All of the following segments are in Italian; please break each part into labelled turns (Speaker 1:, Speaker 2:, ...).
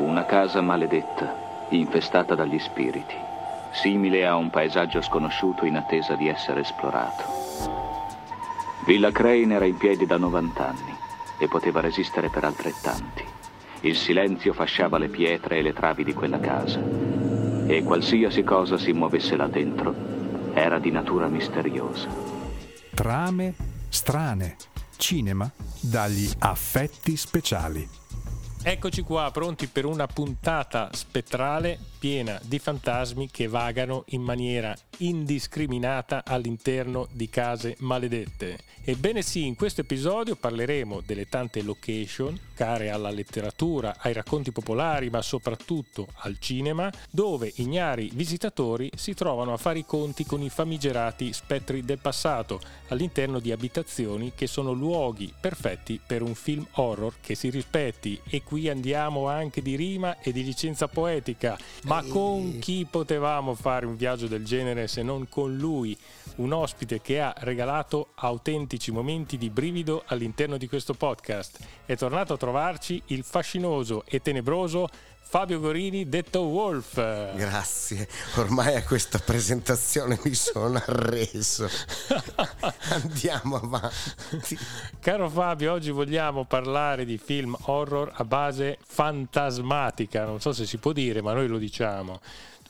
Speaker 1: Una casa maledetta, infestata dagli spiriti, simile a un paesaggio sconosciuto in attesa di essere esplorato. Villa Crane era in piedi da 90 anni e poteva resistere per altrettanti. Il silenzio fasciava le pietre e le travi di quella casa e qualsiasi cosa si muovesse là dentro era di natura misteriosa.
Speaker 2: Trame strane. Cinema dagli affetti speciali.
Speaker 3: Eccoci qua, pronti per una puntata spettrale piena di fantasmi che vagano in maniera indiscriminata all'interno di case maledette. Ebbene sì, in questo episodio parleremo delle tante location care alla letteratura, ai racconti popolari, ma soprattutto al cinema, dove ignari visitatori si trovano a fare i conti con i famigerati spettri del passato all'interno di abitazioni che sono luoghi perfetti per un film horror che si rispetti e qui andiamo anche di rima e di licenza poetica. Ma con chi potevamo fare un viaggio del genere se non con lui, un ospite che ha regalato autentici momenti di brivido all'interno di questo podcast. È tornato a trovarci il fascinoso e tenebroso Fabio Gorini, detto Wolf.
Speaker 4: Grazie, ormai a questa presentazione mi sono arreso. Andiamo avanti.
Speaker 3: Caro Fabio, oggi vogliamo parlare di film horror a base fantasmatica, non so se si può dire, ma noi lo diciamo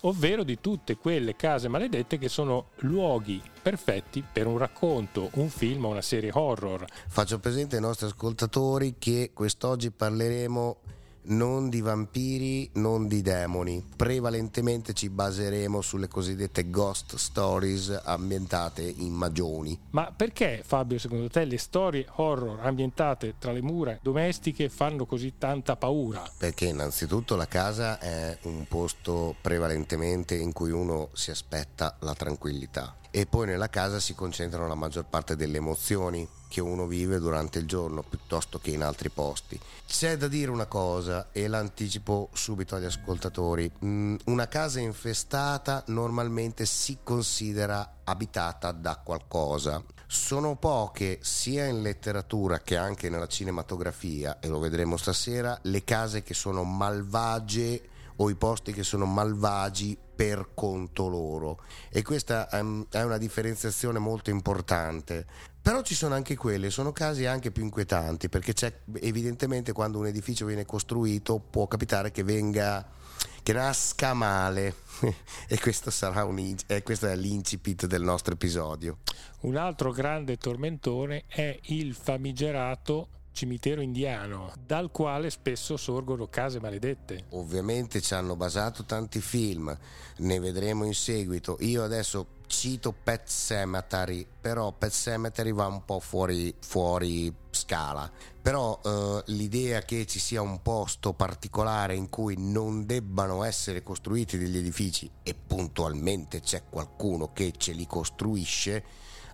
Speaker 3: ovvero di tutte quelle case maledette che sono luoghi perfetti per un racconto, un film o una serie horror.
Speaker 4: Faccio presente ai nostri ascoltatori che quest'oggi parleremo non di vampiri, non di demoni. Prevalentemente ci baseremo sulle cosiddette ghost stories ambientate in magioni.
Speaker 3: Ma perché Fabio, secondo te, le storie horror ambientate tra le mura domestiche fanno così tanta paura?
Speaker 4: Perché innanzitutto la casa è un posto prevalentemente in cui uno si aspetta la tranquillità e poi nella casa si concentrano la maggior parte delle emozioni che uno vive durante il giorno piuttosto che in altri posti. C'è da dire una cosa e l'anticipo subito agli ascoltatori. Mm, una casa infestata normalmente si considera abitata da qualcosa. Sono poche sia in letteratura che anche nella cinematografia, e lo vedremo stasera, le case che sono malvagie o i posti che sono malvagi per conto loro e questa um, è una differenziazione molto importante però ci sono anche quelle, sono casi anche più inquietanti perché c'è evidentemente quando un edificio viene costruito può capitare che venga che nasca male e questo sarà un eh, questo è l'incipit del nostro episodio.
Speaker 3: Un altro grande tormentone è il famigerato cimitero indiano, dal quale spesso sorgono case maledette.
Speaker 4: Ovviamente ci hanno basato tanti film, ne vedremo in seguito. Io adesso cito Pet Cemetery, però Pet Cemetery va un po' fuori, fuori scala. Però eh, l'idea che ci sia un posto particolare in cui non debbano essere costruiti degli edifici e puntualmente c'è qualcuno che ce li costruisce,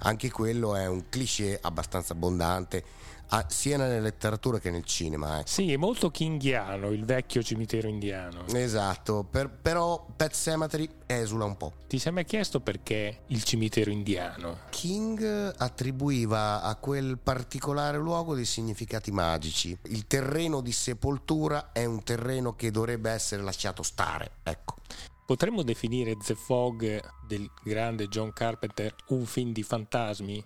Speaker 4: anche quello è un cliché abbastanza abbondante Ah, sia nella letteratura che nel cinema. Ecco.
Speaker 3: Sì, è molto kinghiano il vecchio cimitero indiano.
Speaker 4: Esatto, per, però Pet Cemetery esula un po'.
Speaker 3: Ti sei mai chiesto perché il cimitero indiano?
Speaker 4: King attribuiva a quel particolare luogo dei significati magici. Il terreno di sepoltura è un terreno che dovrebbe essere lasciato stare, ecco.
Speaker 3: Potremmo definire The Fog del grande John Carpenter un film di fantasmi?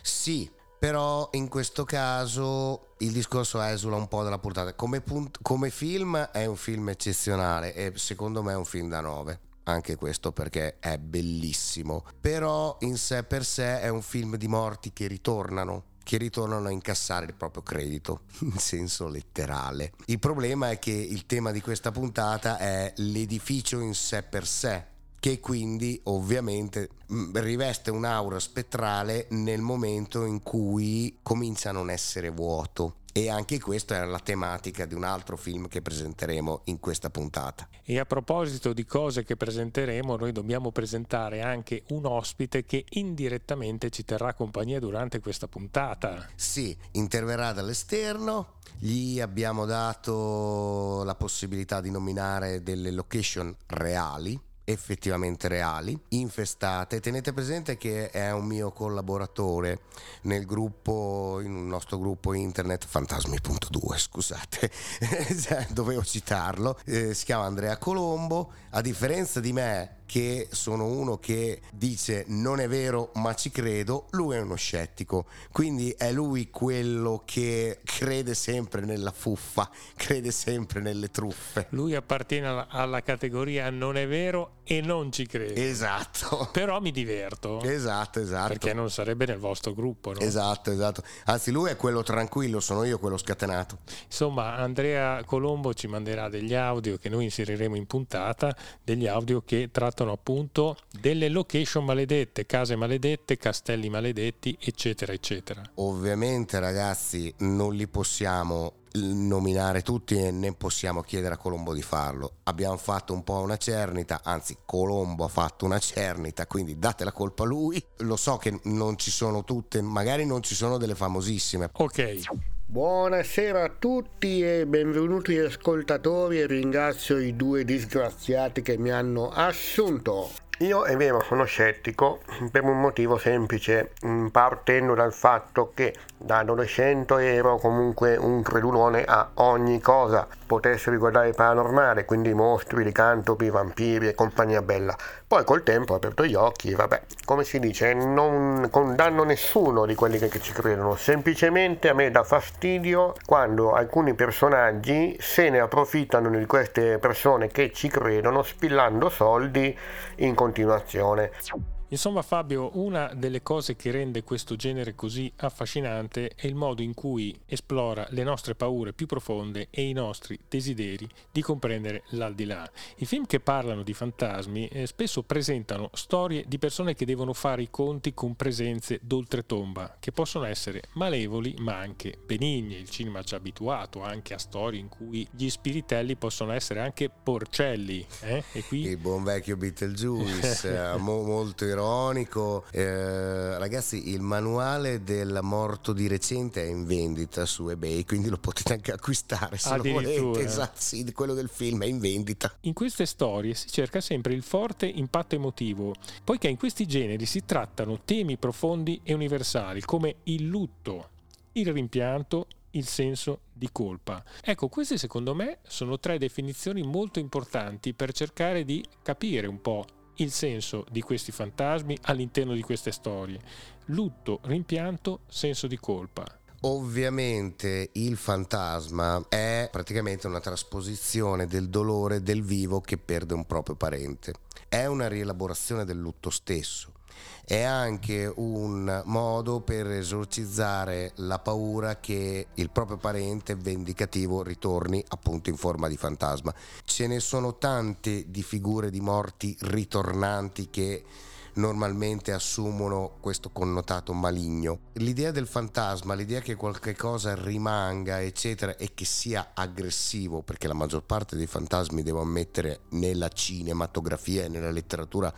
Speaker 4: Sì, però in questo caso il discorso esula un po' dalla portata. Come, punt- come film è un film eccezionale e secondo me è un film da 9 anche questo perché è bellissimo. Però in sé per sé è un film di morti che ritornano che ritornano a incassare il proprio credito in senso letterale. Il problema è che il tema di questa puntata è l'edificio in sé per sé, che quindi ovviamente mm, riveste un'aura spettrale nel momento in cui comincia a non essere vuoto. E anche questa è la tematica di un altro film che presenteremo in questa puntata.
Speaker 3: E a proposito di cose che presenteremo, noi dobbiamo presentare anche un ospite che indirettamente ci terrà compagnia durante questa puntata.
Speaker 4: Sì, interverrà dall'esterno, gli abbiamo dato la possibilità di nominare delle location reali effettivamente reali, infestate. Tenete presente che è un mio collaboratore nel gruppo, in un nostro gruppo internet, fantasmi.2, scusate, dovevo citarlo, eh, si chiama Andrea Colombo, a differenza di me che sono uno che dice non è vero ma ci credo, lui è uno scettico, quindi è lui quello che crede sempre nella fuffa, crede sempre nelle truffe.
Speaker 3: Lui appartiene alla, alla categoria non è vero e non ci credo.
Speaker 4: Esatto.
Speaker 3: Però mi diverto.
Speaker 4: Esatto, esatto.
Speaker 3: Perché non sarebbe nel vostro gruppo, no?
Speaker 4: Esatto, esatto. Anzi lui è quello tranquillo, sono io quello scatenato.
Speaker 3: Insomma, Andrea Colombo ci manderà degli audio che noi inseriremo in puntata, degli audio che trattano trattano appunto delle location maledette, case maledette, castelli maledetti, eccetera, eccetera.
Speaker 4: Ovviamente ragazzi non li possiamo nominare tutti e ne possiamo chiedere a Colombo di farlo. Abbiamo fatto un po' una cernita, anzi Colombo ha fatto una cernita, quindi date la colpa a lui. Lo so che non ci sono tutte, magari non ci sono delle famosissime.
Speaker 3: Ok.
Speaker 5: Buonasera a tutti e benvenuti ascoltatori e ringrazio i due disgraziati che mi hanno assunto. Io è vero sono scettico per un motivo semplice, partendo dal fatto che da adolescente ero comunque un credulone a ogni cosa potesse riguardare il paranormale, quindi mostri, licantropi, vampiri e compagnia bella. Poi col tempo ho aperto gli occhi, vabbè, come si dice, non condanno nessuno di quelli che, che ci credono, semplicemente a me dà fastidio quando alcuni personaggi se ne approfittano di queste persone che ci credono spillando soldi in continuazione.
Speaker 3: Insomma Fabio, una delle cose che rende questo genere così affascinante è il modo in cui esplora le nostre paure più profonde e i nostri desideri di comprendere l'aldilà. I film che parlano di fantasmi eh, spesso presentano storie di persone che devono fare i conti con presenze d'oltretomba, che possono essere malevoli ma anche benigne. Il cinema ci ha abituato anche a storie in cui gli spiritelli possono essere anche porcelli. Eh?
Speaker 4: E qui... Il buon vecchio Beetlejuice, mo- molto ironico ironico. Eh, ragazzi, il manuale del morto di recente è in vendita su eBay, quindi lo potete anche acquistare se lo volete. Esatto, sì, quello del film è in vendita.
Speaker 3: In queste storie si cerca sempre il forte impatto emotivo, poiché in questi generi si trattano temi profondi e universali come il lutto, il rimpianto, il senso di colpa. Ecco, queste secondo me sono tre definizioni molto importanti per cercare di capire un po' il senso di questi fantasmi all'interno di queste storie. Lutto, rimpianto, senso di colpa.
Speaker 4: Ovviamente il fantasma è praticamente una trasposizione del dolore del vivo che perde un proprio parente. È una rielaborazione del lutto stesso è anche un modo per esorcizzare la paura che il proprio parente vendicativo ritorni appunto in forma di fantasma. Ce ne sono tante di figure di morti ritornanti che normalmente assumono questo connotato maligno. L'idea del fantasma, l'idea che qualche cosa rimanga, eccetera, e che sia aggressivo, perché la maggior parte dei fantasmi, devo ammettere, nella cinematografia e nella letteratura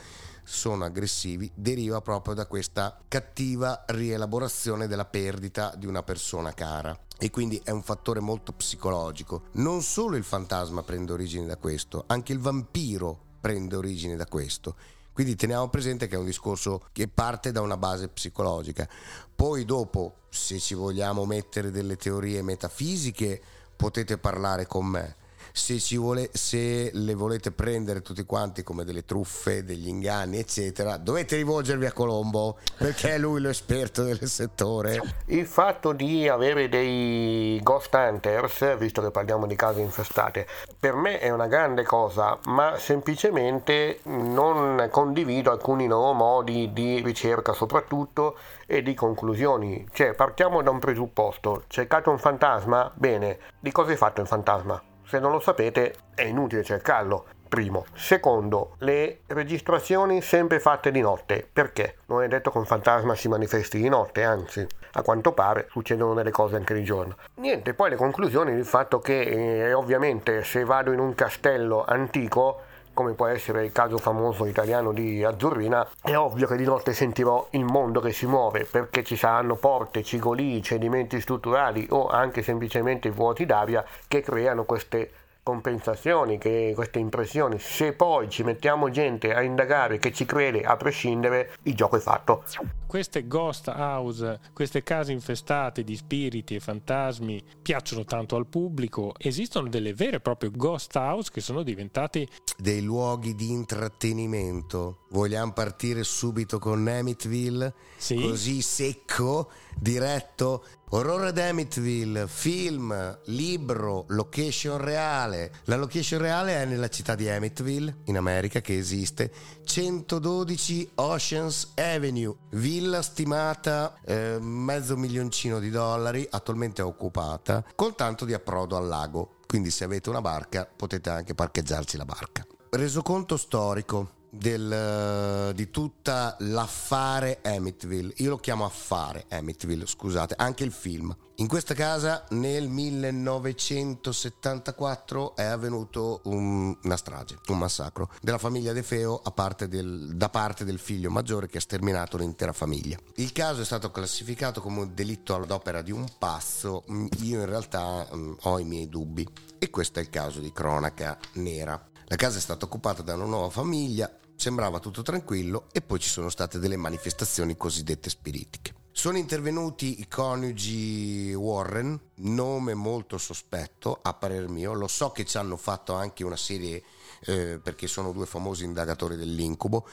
Speaker 4: sono aggressivi deriva proprio da questa cattiva rielaborazione della perdita di una persona cara e quindi è un fattore molto psicologico. Non solo il fantasma prende origine da questo, anche il vampiro prende origine da questo. Quindi teniamo presente che è un discorso che parte da una base psicologica. Poi dopo, se ci vogliamo mettere delle teorie metafisiche, potete parlare con me se, vuole, se le volete prendere tutti quanti come delle truffe, degli inganni, eccetera, dovete rivolgervi a Colombo perché è lui l'esperto del settore.
Speaker 5: Il fatto di avere dei ghost hunters, visto che parliamo di case infestate, per me è una grande cosa, ma semplicemente non condivido alcuni loro modi di ricerca soprattutto e di conclusioni. Cioè, partiamo da un presupposto. Cercate un fantasma? Bene. Di cosa è fatto il fantasma? Se non lo sapete è inutile cercarlo. Primo. Secondo, le registrazioni sempre fatte di notte. Perché? Non è detto che un fantasma si manifesti di notte, anzi, a quanto pare succedono delle cose anche di giorno. Niente, poi le conclusioni il fatto che eh, ovviamente se vado in un castello antico come può essere il caso famoso italiano di Azzurrina, è ovvio che di notte sentirò il mondo che si muove perché ci saranno porte, cigolii, cedimenti strutturali o anche semplicemente vuoti d'aria che creano queste compensazioni, che queste impressioni, se poi ci mettiamo gente a indagare che ci crede a prescindere, il gioco è fatto.
Speaker 3: Queste ghost house, queste case infestate di spiriti e fantasmi piacciono tanto al pubblico. Esistono delle vere e proprie ghost house che sono diventati
Speaker 4: dei luoghi di intrattenimento. Vogliamo partire subito con Amityville?
Speaker 3: Sì.
Speaker 4: Così secco, diretto. Aurora d'Amityville, film, libro, location reale. La location reale è nella città di Amityville, in America, che esiste. 112 Oceans Avenue, villa stimata eh, mezzo milioncino di dollari, attualmente occupata, con tanto di approdo al lago. Quindi se avete una barca potete anche parcheggiarci la barca. Resoconto storico del, di tutta l'affare Amityville. Io lo chiamo affare Amityville, scusate, anche il film. In questa casa nel 1974 è avvenuto un, una strage, un massacro della famiglia De Feo parte del, da parte del figlio maggiore che ha sterminato l'intera famiglia. Il caso è stato classificato come un delitto ad opera di un pazzo. Io in realtà mh, ho i miei dubbi e questo è il caso di cronaca nera. La casa è stata occupata da una nuova famiglia, sembrava tutto tranquillo e poi ci sono state delle manifestazioni cosiddette spiritiche. Sono intervenuti i coniugi Warren, nome molto sospetto a parer mio, lo so che ci hanno fatto anche una serie eh, perché sono due famosi indagatori dell'incubo,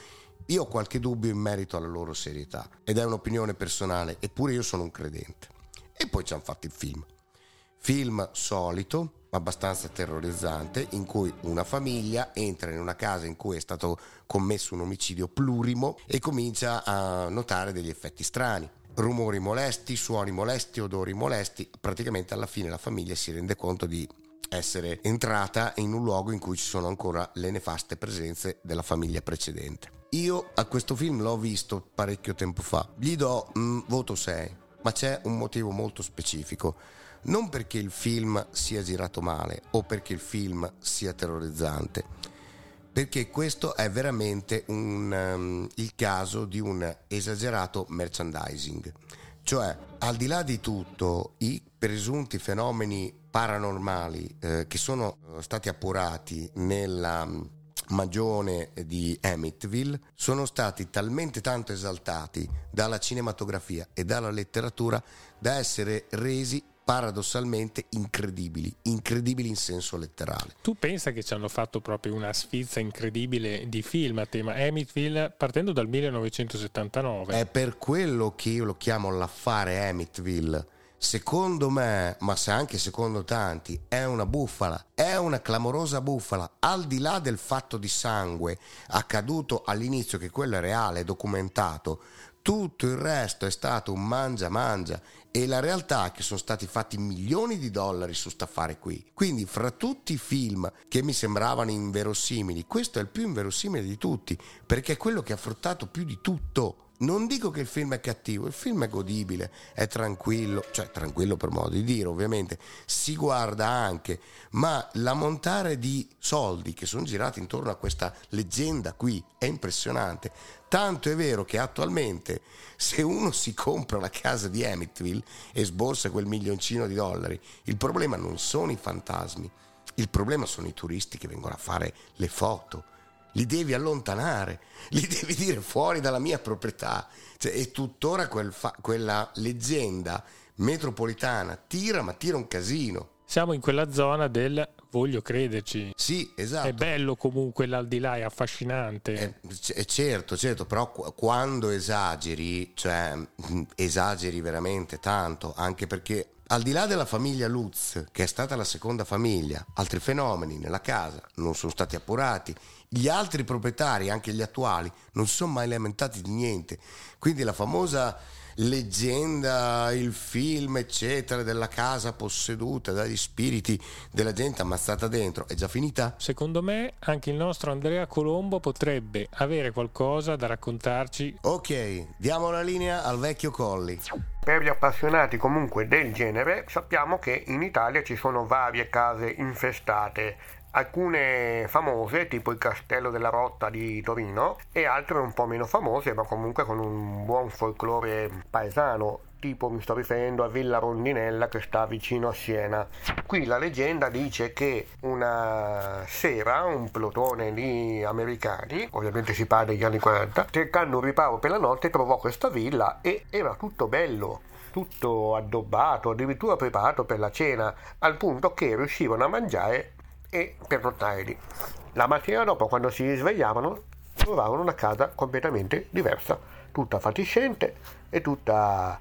Speaker 4: io ho qualche dubbio in merito alla loro serietà ed è un'opinione personale, eppure io sono un credente. E poi ci hanno fatto il film. Film solito, abbastanza terrorizzante in cui una famiglia entra in una casa in cui è stato commesso un omicidio plurimo e comincia a notare degli effetti strani. Rumori molesti, suoni molesti, odori molesti, praticamente alla fine la famiglia si rende conto di essere entrata in un luogo in cui ci sono ancora le nefaste presenze della famiglia precedente. Io a questo film l'ho visto parecchio tempo fa, gli do mm, voto 6, ma c'è un motivo molto specifico non perché il film sia girato male o perché il film sia terrorizzante, perché questo è veramente un, um, il caso di un esagerato merchandising. Cioè, al di là di tutto, i presunti fenomeni paranormali eh, che sono stati appurati nella um, magione di Amityville sono stati talmente tanto esaltati dalla cinematografia e dalla letteratura da essere resi paradossalmente incredibili, incredibili in senso letterale.
Speaker 3: Tu pensa che ci hanno fatto proprio una sfilza incredibile di film a tema Amityville partendo dal 1979.
Speaker 4: È per quello che io lo chiamo l'affare Amityville. Secondo me, ma se anche secondo tanti, è una bufala, è una clamorosa bufala, al di là del fatto di sangue accaduto all'inizio, che quello è reale, è documentato, tutto il resto è stato un mangia mangia e la realtà è che sono stati fatti milioni di dollari su staffare qui. Quindi fra tutti i film che mi sembravano inverosimili, questo è il più inverosimile di tutti, perché è quello che ha fruttato più di tutto. Non dico che il film è cattivo, il film è godibile, è tranquillo, cioè tranquillo per modo di dire ovviamente, si guarda anche, ma l'ammontare di soldi che sono girati intorno a questa leggenda qui è impressionante. Tanto è vero che attualmente se uno si compra la casa di Amityville e sborsa quel milioncino di dollari, il problema non sono i fantasmi, il problema sono i turisti che vengono a fare le foto. Li devi allontanare, li devi dire fuori dalla mia proprietà. Cioè, e tuttora quel fa- quella leggenda metropolitana tira, ma tira un casino.
Speaker 3: Siamo in quella zona del voglio crederci.
Speaker 4: Sì, esatto.
Speaker 3: È bello comunque l'aldilà, è affascinante.
Speaker 4: È, è certo, certo, però quando esageri, cioè esageri veramente tanto, anche perché al di là della famiglia Lutz, che è stata la seconda famiglia, altri fenomeni nella casa non sono stati appurati, gli altri proprietari, anche gli attuali, non si sono mai lamentati di niente. Quindi la famosa leggenda, il film, eccetera, della casa posseduta dagli spiriti della gente ammazzata dentro, è già finita?
Speaker 3: Secondo me anche il nostro Andrea Colombo potrebbe avere qualcosa da raccontarci.
Speaker 4: Ok, diamo la linea al vecchio Colli.
Speaker 5: Per gli appassionati comunque del genere sappiamo che in Italia ci sono varie case infestate alcune famose tipo il Castello della Rotta di Torino e altre un po' meno famose ma comunque con un buon folklore paesano tipo mi sto riferendo a Villa Rondinella che sta vicino a Siena. Qui la leggenda dice che una sera un plotone di americani, ovviamente si parla degli anni 40, cercando un riparo per la notte trovò questa villa e era tutto bello, tutto addobbato, addirittura preparato per la cena, al punto che riuscivano a mangiare e per nottare lì. La mattina dopo, quando si risvegliavano, trovavano una casa completamente diversa, tutta fatiscente e tutta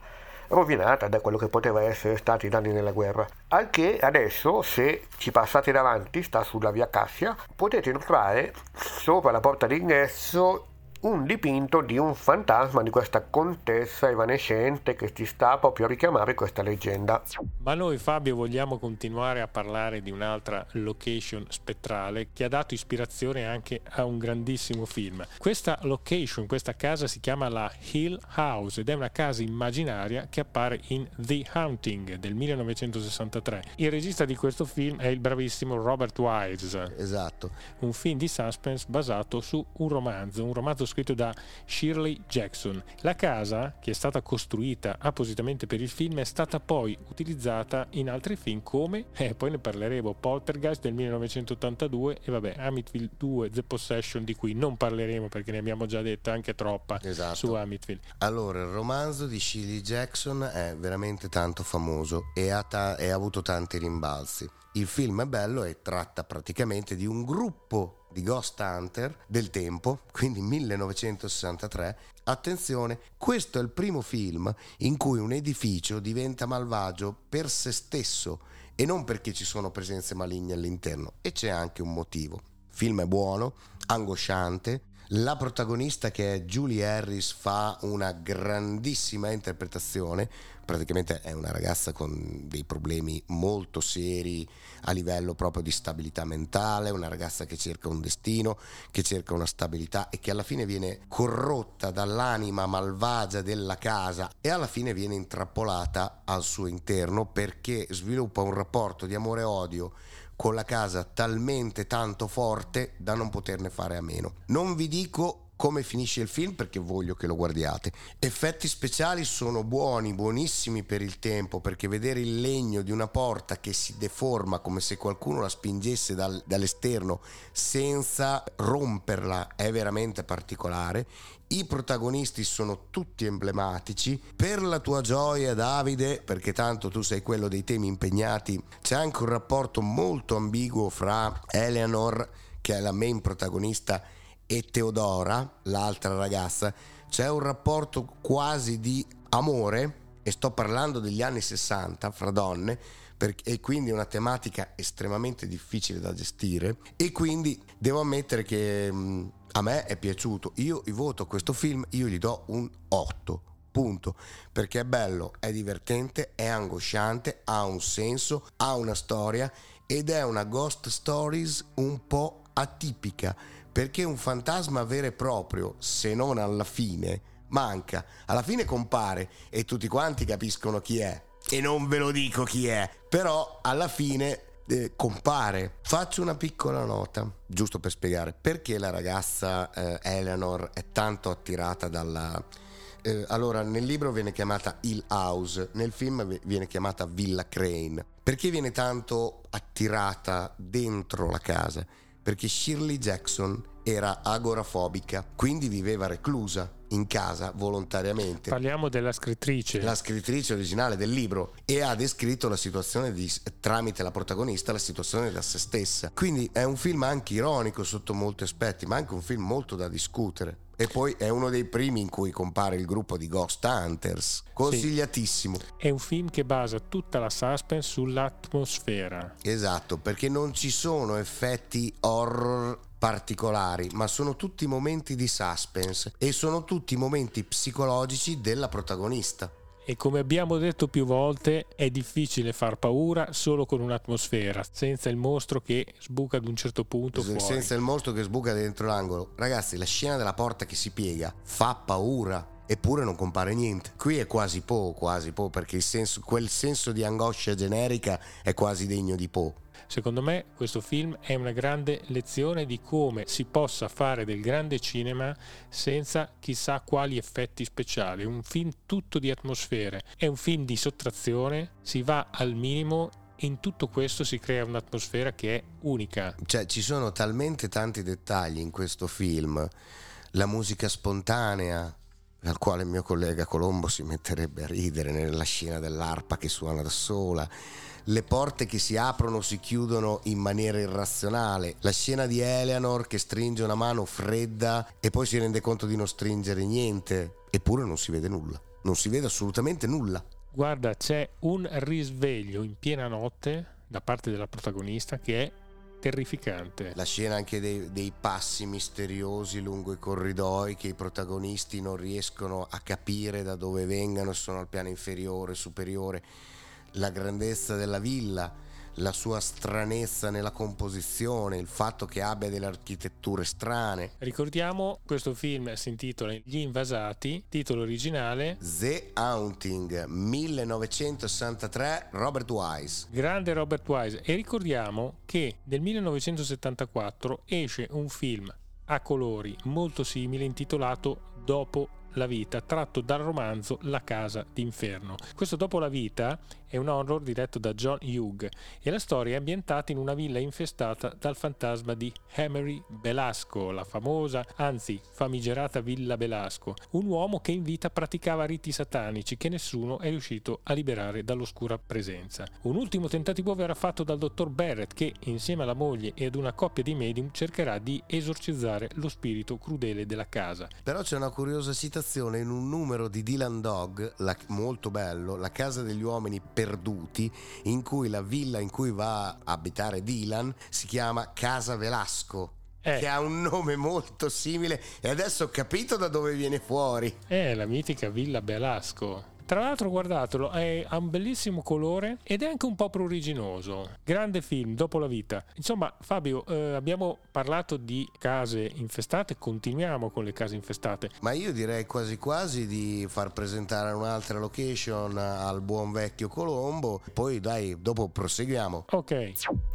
Speaker 5: rovinata da quello che poteva essere stati i danni nella guerra. Al che adesso, se ci passate davanti, sta sulla via Cassia, potete notare sopra la porta d'ingresso un dipinto di un fantasma di questa contessa evanescente che ti sta proprio a richiamare questa leggenda.
Speaker 3: Ma noi Fabio vogliamo continuare a parlare di un'altra location spettrale che ha dato ispirazione anche a un grandissimo film. Questa location, questa casa si chiama la Hill House ed è una casa immaginaria che appare in The Haunting del 1963. Il regista di questo film è il bravissimo Robert Wise.
Speaker 4: Esatto.
Speaker 3: Un film di suspense basato su un romanzo, un romanzo scritto da Shirley Jackson. La casa, che è stata costruita appositamente per il film, è stata poi utilizzata in altri film come, eh, poi ne parleremo, Poltergeist del 1982 e vabbè, Amityville 2 The Possession di cui non parleremo perché ne abbiamo già detto anche troppa
Speaker 4: Esatto.
Speaker 3: su Amityville.
Speaker 4: Allora, il romanzo di Shirley Jackson è veramente tanto famoso e ha, ta- e ha avuto tanti rimbalzi. Il film è bello e tratta praticamente di un gruppo di Ghost Hunter del tempo, quindi 1963. Attenzione, questo è il primo film in cui un edificio diventa malvagio per se stesso e non perché ci sono presenze maligne all'interno e c'è anche un motivo. Il film è buono, angosciante, la protagonista che è Julie Harris fa una grandissima interpretazione, praticamente è una ragazza con dei problemi molto seri a livello proprio di stabilità mentale, una ragazza che cerca un destino, che cerca una stabilità e che alla fine viene corrotta dall'anima malvagia della casa e alla fine viene intrappolata al suo interno perché sviluppa un rapporto di amore e odio con la casa talmente tanto forte da non poterne fare a meno. Non vi dico come finisce il film perché voglio che lo guardiate. Effetti speciali sono buoni, buonissimi per il tempo, perché vedere il legno di una porta che si deforma come se qualcuno la spingesse dal- dall'esterno senza romperla è veramente particolare. I protagonisti sono tutti emblematici. Per la tua gioia, Davide, perché tanto tu sei quello dei temi impegnati, c'è anche un rapporto molto ambiguo fra Eleanor, che è la main protagonista, e Teodora, l'altra ragazza. C'è un rapporto quasi di amore, e sto parlando degli anni 60 fra donne, per- e quindi una tematica estremamente difficile da gestire. E quindi devo ammettere che mh, a me è piaciuto. Io voto questo film, io gli do un 8. Punto. Perché è bello, è divertente, è angosciante, ha un senso, ha una storia ed è una ghost stories un po' atipica. Perché un fantasma vero e proprio, se non alla fine, manca. Alla fine compare e tutti quanti capiscono chi è. E non ve lo dico chi è. Però alla fine eh, compare. Faccio una piccola nota, giusto per spiegare perché la ragazza eh, Eleanor è tanto attirata dalla... eh, allora, nel libro viene chiamata Hill House, nel film vi- viene chiamata Villa Crane. Perché viene tanto attirata dentro la casa? Perché Shirley Jackson era agorafobica, quindi viveva reclusa in casa volontariamente.
Speaker 3: Parliamo della scrittrice.
Speaker 4: la scrittrice originale del libro e ha descritto la situazione di, tramite la protagonista la situazione da se stessa. Quindi è un film anche ironico sotto molti aspetti ma anche un film molto da discutere e poi è uno dei primi in cui compare il gruppo di Ghost Hunters consigliatissimo.
Speaker 3: È un film che basa tutta la suspense sull'atmosfera.
Speaker 4: esatto perché non ci sono effetti horror particolari ma sono tutti momenti di suspense e sono tutti momenti psicologici della protagonista
Speaker 3: E come abbiamo detto più volte, è difficile far paura solo con un'atmosfera, senza il mostro che sbuca ad un certo punto fuori.
Speaker 4: senza il mostro che sbuca dentro l'angolo. Ragazzi, la scena della porta che si piega fa paura. Eppure non compare niente. Qui è quasi Po, quasi Po, perché senso- quel senso di angoscia generica è quasi degno di Po.
Speaker 3: Secondo me questo film è una grande lezione di come si possa fare del grande cinema senza chissà quali effetti speciali. Un film tutto di atmosfere, è un film di sottrazione, si va al minimo in tutto questo si crea un'atmosfera che è unica.
Speaker 4: Cioè, ci sono talmente tanti dettagli in questo film. La musica spontanea, al quale il mio collega Colombo si metterebbe a ridere nella scena dell'arpa che suona da sola, le porte che si aprono o si chiudono in maniera irrazionale, la scena di Eleanor che stringe una mano fredda e poi si rende conto di non stringere niente, eppure non si vede nulla, non si vede assolutamente nulla.
Speaker 3: Guarda, c'è un risveglio in piena notte da parte della protagonista che è terrificante.
Speaker 4: La scena anche dei, dei, passi misteriosi lungo i corridoi che i protagonisti non riescono a capire da dove vengano, sono al piano inferiore, superiore, la grandezza della villa la sua stranezza nella composizione, il fatto che abbia delle architetture strane.
Speaker 3: Ricordiamo questo film si intitola Gli invasati, titolo originale
Speaker 4: The Haunting 1963 Robert Wise.
Speaker 3: Grande Robert Wise e ricordiamo che nel 1974 esce un film a colori molto simile intitolato Dopo la vita, tratto dal romanzo La casa d'inferno. Questo Dopo la vita è un horror diretto da John Hugh e la storia è ambientata in una villa infestata dal fantasma di Emery Belasco, la famosa, anzi famigerata Villa Belasco, un uomo che in vita praticava riti satanici che nessuno è riuscito a liberare dall'oscura presenza. Un ultimo tentativo verrà fatto dal dottor Barrett che, insieme alla moglie e ad una coppia di medium, cercherà di esorcizzare lo spirito crudele della casa.
Speaker 4: Però c'è una curiosa citazione in un numero di Dylan Dog, la, molto bello, La casa degli uomini perduti, in cui la villa in cui va a abitare Dylan si chiama Casa Velasco. Eh. Che ha un nome molto simile e adesso ho capito da dove viene fuori.
Speaker 3: È la mitica Villa Velasco. Tra l'altro guardatelo, è, ha un bellissimo colore ed è anche un po' pruriginoso. Grande film, dopo la vita. Insomma, Fabio, eh, abbiamo parlato di case infestate, continuiamo con le case infestate.
Speaker 4: Ma io direi quasi quasi di far presentare un'altra location al buon vecchio Colombo, poi dai, dopo proseguiamo.
Speaker 3: Ok.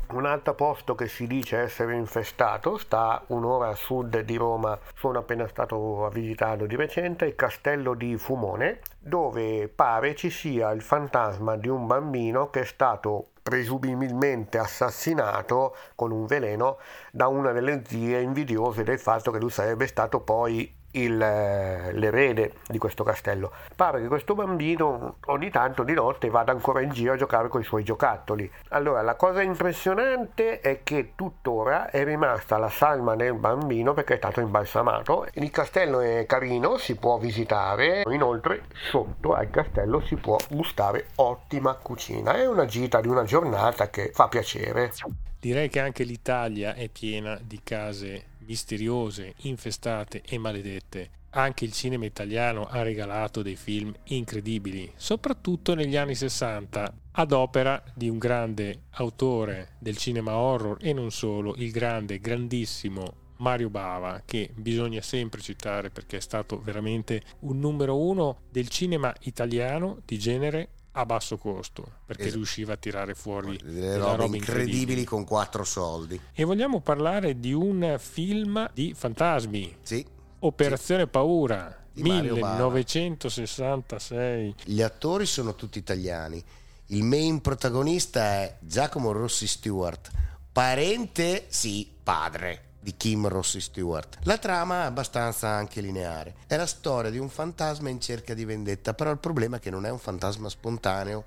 Speaker 5: Un altro posto che si dice essere infestato sta un'ora a sud di Roma, sono appena stato a visitarlo di recente, il castello di Fumone, dove pare ci sia il fantasma di un bambino che è stato presumibilmente assassinato con un veleno da una delle zie invidiose del fatto che lui sarebbe stato poi il, eh, l'erede di questo castello. Pare che questo bambino ogni tanto di notte vada ancora in giro a giocare con i suoi giocattoli. Allora, la cosa impressionante è che tuttora è rimasta la salma del bambino perché è stato imbalsamato. Il castello è carino, si può visitare, inoltre sotto al castello si può gustare ottima cucina. È una gita di una giornata che fa piacere.
Speaker 3: Direi che anche l'Italia è piena di case misteriose, infestate e maledette. Anche il cinema italiano ha regalato dei film incredibili, soprattutto negli anni 60, ad opera di un grande autore del cinema horror e non solo, il grande, grandissimo Mario Bava, che bisogna sempre citare perché è stato veramente un numero uno del cinema italiano di genere a basso costo perché esatto. riusciva a tirare fuori
Speaker 4: delle robe, robe incredibili, incredibili con quattro soldi.
Speaker 3: E vogliamo parlare di un film di fantasmi.
Speaker 4: Sì.
Speaker 3: Operazione sì. Paura. 1966.
Speaker 4: Gli attori sono tutti italiani. Il main protagonista è Giacomo Rossi Stewart, parente, sì, padre di Kim Rossi Stewart. La trama è abbastanza anche lineare. È la storia di un fantasma in cerca di vendetta, però il problema è che non è un fantasma spontaneo,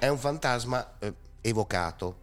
Speaker 4: è un fantasma eh, evocato.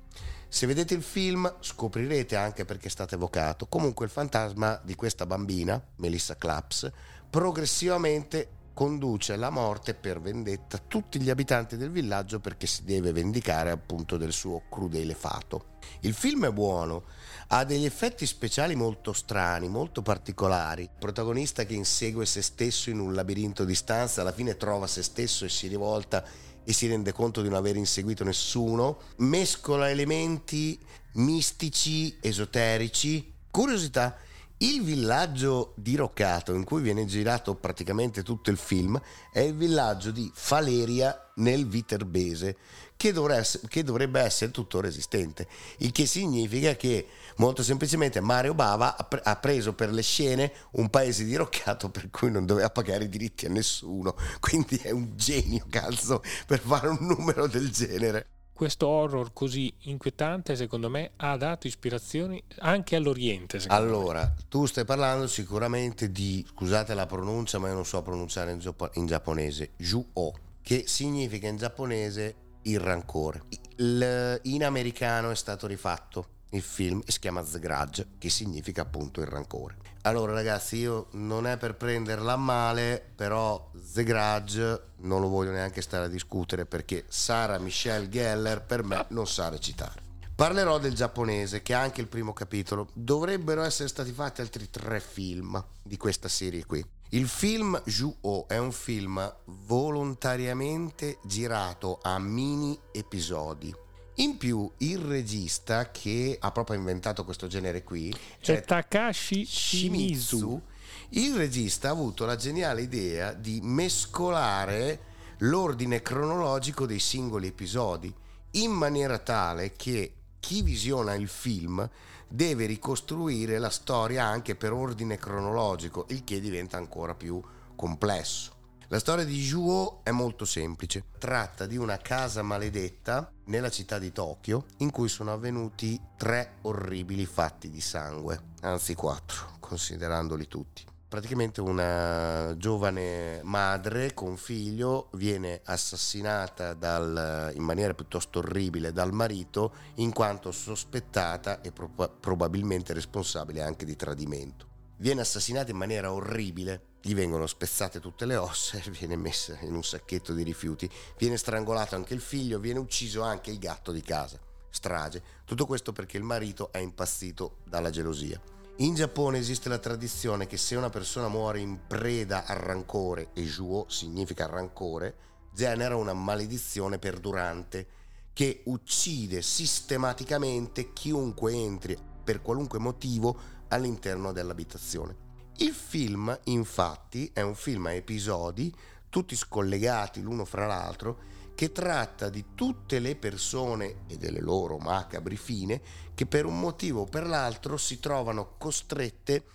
Speaker 4: Se vedete il film scoprirete anche perché è stato evocato. Comunque il fantasma di questa bambina, Melissa Claps, progressivamente conduce alla morte per vendetta tutti gli abitanti del villaggio perché si deve vendicare appunto del suo crudele fato. Il film è buono, ha degli effetti speciali molto strani, molto particolari. Il protagonista che insegue se stesso in un labirinto di stanze, alla fine trova se stesso e si rivolta e si rende conto di non aver inseguito nessuno, mescola elementi mistici, esoterici. Curiosità, Il villaggio diroccato in cui viene girato praticamente tutto il film è il villaggio di Faleria nel Viterbese, che dovrebbe essere tuttora esistente, il che significa che molto semplicemente Mario Bava ha preso per le scene un paese diroccato per cui non doveva pagare i diritti a nessuno, quindi è un genio cazzo per fare un numero del genere
Speaker 3: questo horror così inquietante, secondo me, ha dato ispirazioni anche all'Oriente.
Speaker 4: Allora,
Speaker 3: me.
Speaker 4: tu stai parlando sicuramente di, scusate la pronuncia, ma io non so pronunciare in, in giapponese, Ju-O, che significa in giapponese il rancore. Il, in americano è stato rifatto il film si chiama The Grudge, che significa appunto il rancore. Allora ragazzi, io non è per prenderla male, però The Grudge non lo voglio neanche stare a discutere perché Sara Michelle Geller per me non sa recitare. Parlerò del giapponese, che ha anche il primo capitolo. Dovrebbero essere stati fatti altri tre film di questa serie qui. Il film Ju-O è un film volontariamente girato a mini episodi in più il regista che ha proprio inventato questo genere qui
Speaker 3: cioè è Takashi Shimizu.
Speaker 4: Il regista ha avuto la geniale idea di mescolare l'ordine cronologico dei singoli episodi in maniera tale che chi visiona il film deve ricostruire la storia anche per ordine cronologico, il che diventa ancora più complesso. La storia di Juo è molto semplice. Tratta di una casa maledetta nella città di Tokyo in cui sono avvenuti tre orribili fatti di sangue, anzi quattro, considerandoli tutti. Praticamente una giovane madre con figlio viene assassinata dal, in maniera piuttosto orribile dal marito in quanto sospettata e pro- probabilmente responsabile anche di tradimento. Viene assassinata in maniera orribile gli vengono spezzate tutte le ossa e viene messa in un sacchetto di rifiuti, viene strangolato anche il figlio, viene ucciso anche il gatto di casa. Strage. Tutto questo perché il marito è impazzito dalla gelosia. In Giappone esiste la tradizione che se una persona muore in preda al rancore, e juo significa rancore, genera una maledizione perdurante che uccide sistematicamente chiunque entri per qualunque motivo all'interno dell'abitazione. Il film, infatti, è un film a episodi, tutti scollegati l'uno fra l'altro, che tratta di tutte le persone e delle loro macabri fine che per un motivo o per l'altro si trovano costrette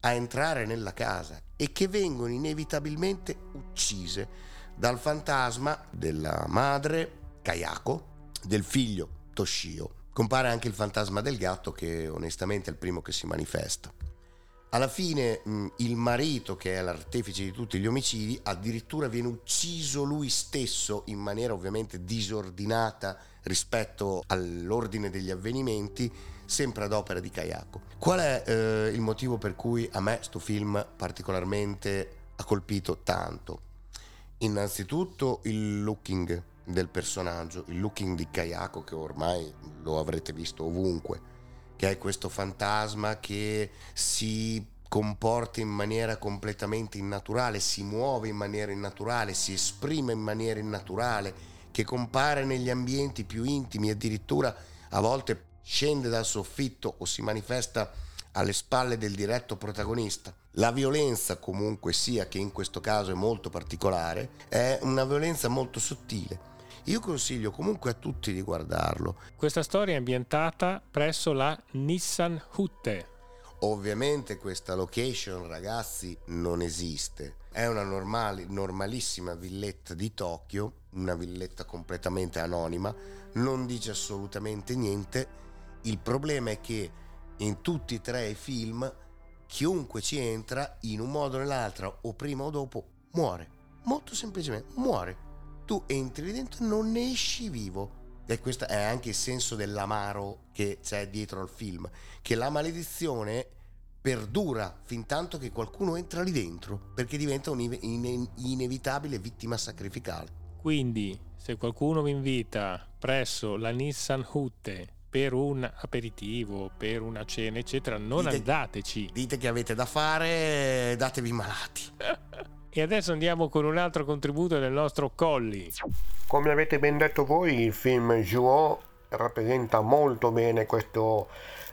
Speaker 4: a entrare nella casa e che vengono inevitabilmente uccise dal fantasma della madre Kayako, del figlio Toshio. Compare anche il fantasma del gatto che onestamente è il primo che si manifesta. Alla fine mh, il marito, che è l'artefice di tutti gli omicidi, addirittura viene ucciso lui stesso in maniera ovviamente disordinata rispetto all'ordine degli avvenimenti, sempre ad opera di Kayako. Qual è eh, il motivo per cui a me questo film particolarmente ha colpito tanto? Innanzitutto il looking del personaggio, il looking di Kayako che ormai lo avrete visto ovunque che è questo fantasma che si comporta in maniera completamente innaturale, si muove in maniera innaturale, si esprime in maniera innaturale, che compare negli ambienti più intimi, addirittura a volte scende dal soffitto o si manifesta alle spalle del diretto protagonista. La violenza comunque sia, che in questo caso è molto particolare, è una violenza molto sottile io consiglio comunque a tutti di guardarlo.
Speaker 3: Questa storia è ambientata presso la Nissan Hutte.
Speaker 4: Ovviamente questa location, ragazzi, non esiste. È una normale, normalissima villetta di Tokyo, una villetta completamente anonima, non dice assolutamente niente. Il problema è che in tutti e tre i film chiunque ci entra in un modo o nell'altro o prima o dopo muore. Molto semplicemente muore tu entri dentro e non ne esci vivo. E questo è anche il senso dell'amaro che c'è dietro al film, che la maledizione perdura fin tanto che qualcuno entra lì dentro, perché diventa un'inevitabile vittima sacrificale.
Speaker 3: Quindi, se qualcuno vi invita presso la Nissan Hutte per un aperitivo, per una cena, eccetera, non dite, andateci.
Speaker 4: Dite che avete da fare, datevi malati.
Speaker 3: E adesso andiamo con un altro contributo del nostro Colli.
Speaker 5: Come avete ben detto voi, il film Juo rappresenta molto bene questo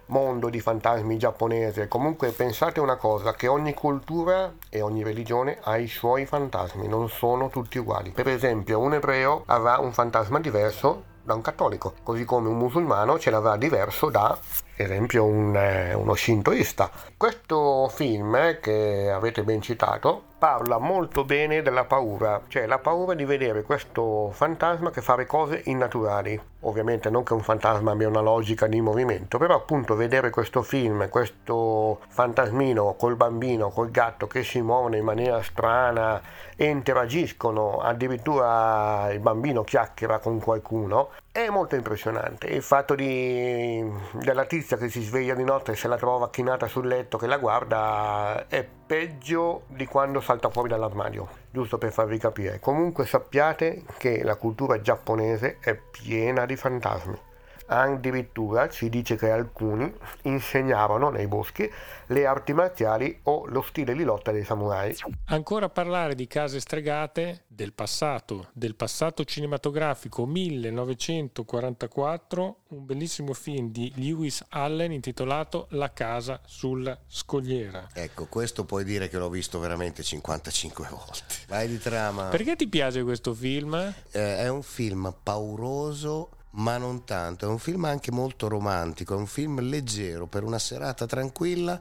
Speaker 5: mondo di fantasmi giapponese. Comunque pensate una cosa, che ogni cultura e ogni religione ha i suoi fantasmi, non sono tutti uguali. Per esempio un ebreo avrà un fantasma diverso da un cattolico, così come un musulmano ce l'avrà diverso da esempio un, eh, uno shintoista. Questo film eh, che avete ben citato parla molto bene della paura, cioè la paura di vedere questo fantasma che fa le cose innaturali. Ovviamente non che un fantasma abbia una logica di movimento, però appunto vedere questo film, questo fantasmino col bambino, col gatto che si muovono in maniera strana e interagiscono, addirittura il bambino chiacchiera con qualcuno, è molto impressionante. Il fatto di, della tizia che si sveglia di notte e se la trova chinata sul letto che la guarda è peggio di quando salta fuori dall'armadio, giusto per farvi capire. Comunque sappiate che la cultura giapponese è piena di fantasmi. Addirittura ci dice che alcuni insegnavano nei boschi le arti marziali o lo stile di lotta dei samurai.
Speaker 3: Ancora parlare di case stregate del passato, del passato cinematografico 1944, un bellissimo film di Lewis Allen intitolato La casa sulla scogliera.
Speaker 4: Ecco, questo puoi dire che l'ho visto veramente 55 volte. Vai di trama.
Speaker 3: Perché ti piace questo film?
Speaker 4: Eh, è un film pauroso ma non tanto. È un film anche molto romantico, è un film leggero per una serata tranquilla,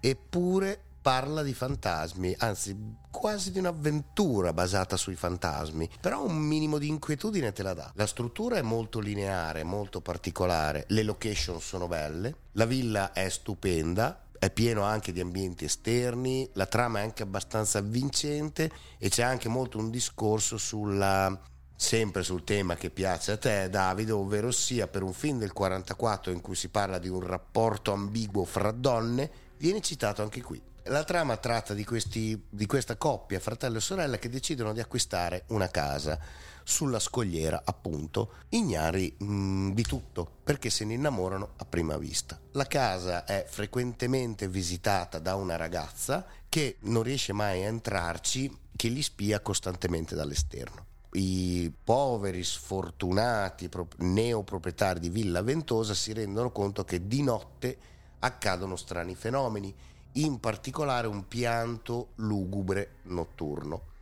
Speaker 4: eppure parla di fantasmi, anzi quasi di un'avventura basata sui fantasmi, però un minimo di inquietudine te la dà. La struttura è molto lineare, molto particolare, le location sono belle, la villa è stupenda, è pieno anche di ambienti esterni, la trama è anche abbastanza avvincente e c'è anche molto un discorso sulla sempre sul tema che piace a te Davide, ovvero sia per un film del 44 in cui si parla di un rapporto ambiguo fra donne, viene citato anche qui. La trama tratta di, questi, di questa coppia, fratello e sorella, che decidono di acquistare una casa sulla scogliera, appunto, ignari mh, mm, di tutto, perché se ne innamorano a prima vista. La casa è frequentemente visitata da una ragazza che non riesce mai a entrarci, che li spia costantemente dall'esterno i poveri sfortunati neoproprietari di Villa Ventosa si rendono conto che di notte accadono strani fenomeni, in particolare un pianto lugubre notturno.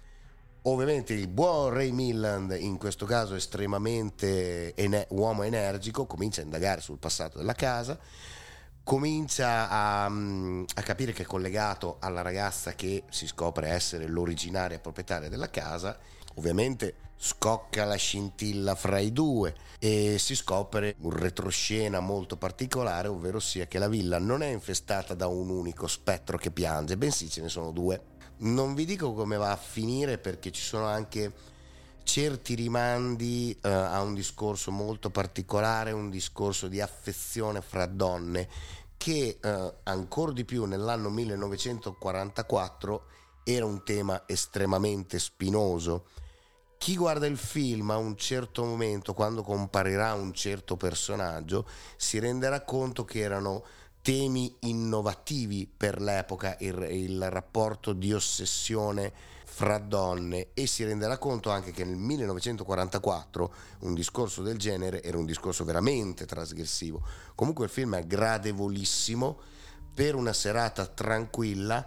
Speaker 4: Ovviamente il buon Ray Milland, in questo caso estremamente ene- uomo energico, comincia a indagare sul passato della casa, comincia a, a, capire che è collegato alla ragazza che si scopre essere l'originaria proprietaria della casa Ovviamente scocca la scintilla fra i due e si scopre un retroscena molto particolare, ovvero sia che la villa non è infestata da un unico spettro che piange, bensì ce ne sono due. Non vi dico come va a finire perché ci sono anche certi rimandi eh, a un discorso molto particolare, un discorso di affezione fra donne che eh, ancora di più nell'anno 1944 era un tema estremamente spinoso chi guarda il film a un certo momento, quando comparirà un certo personaggio, si renderà conto che erano temi innovativi per l'epoca, il, il rapporto di ossessione fra donne e si renderà conto anche che nel 1944 un discorso del genere era un discorso veramente trasgressivo. Comunque il film è gradevolissimo per una serata tranquilla,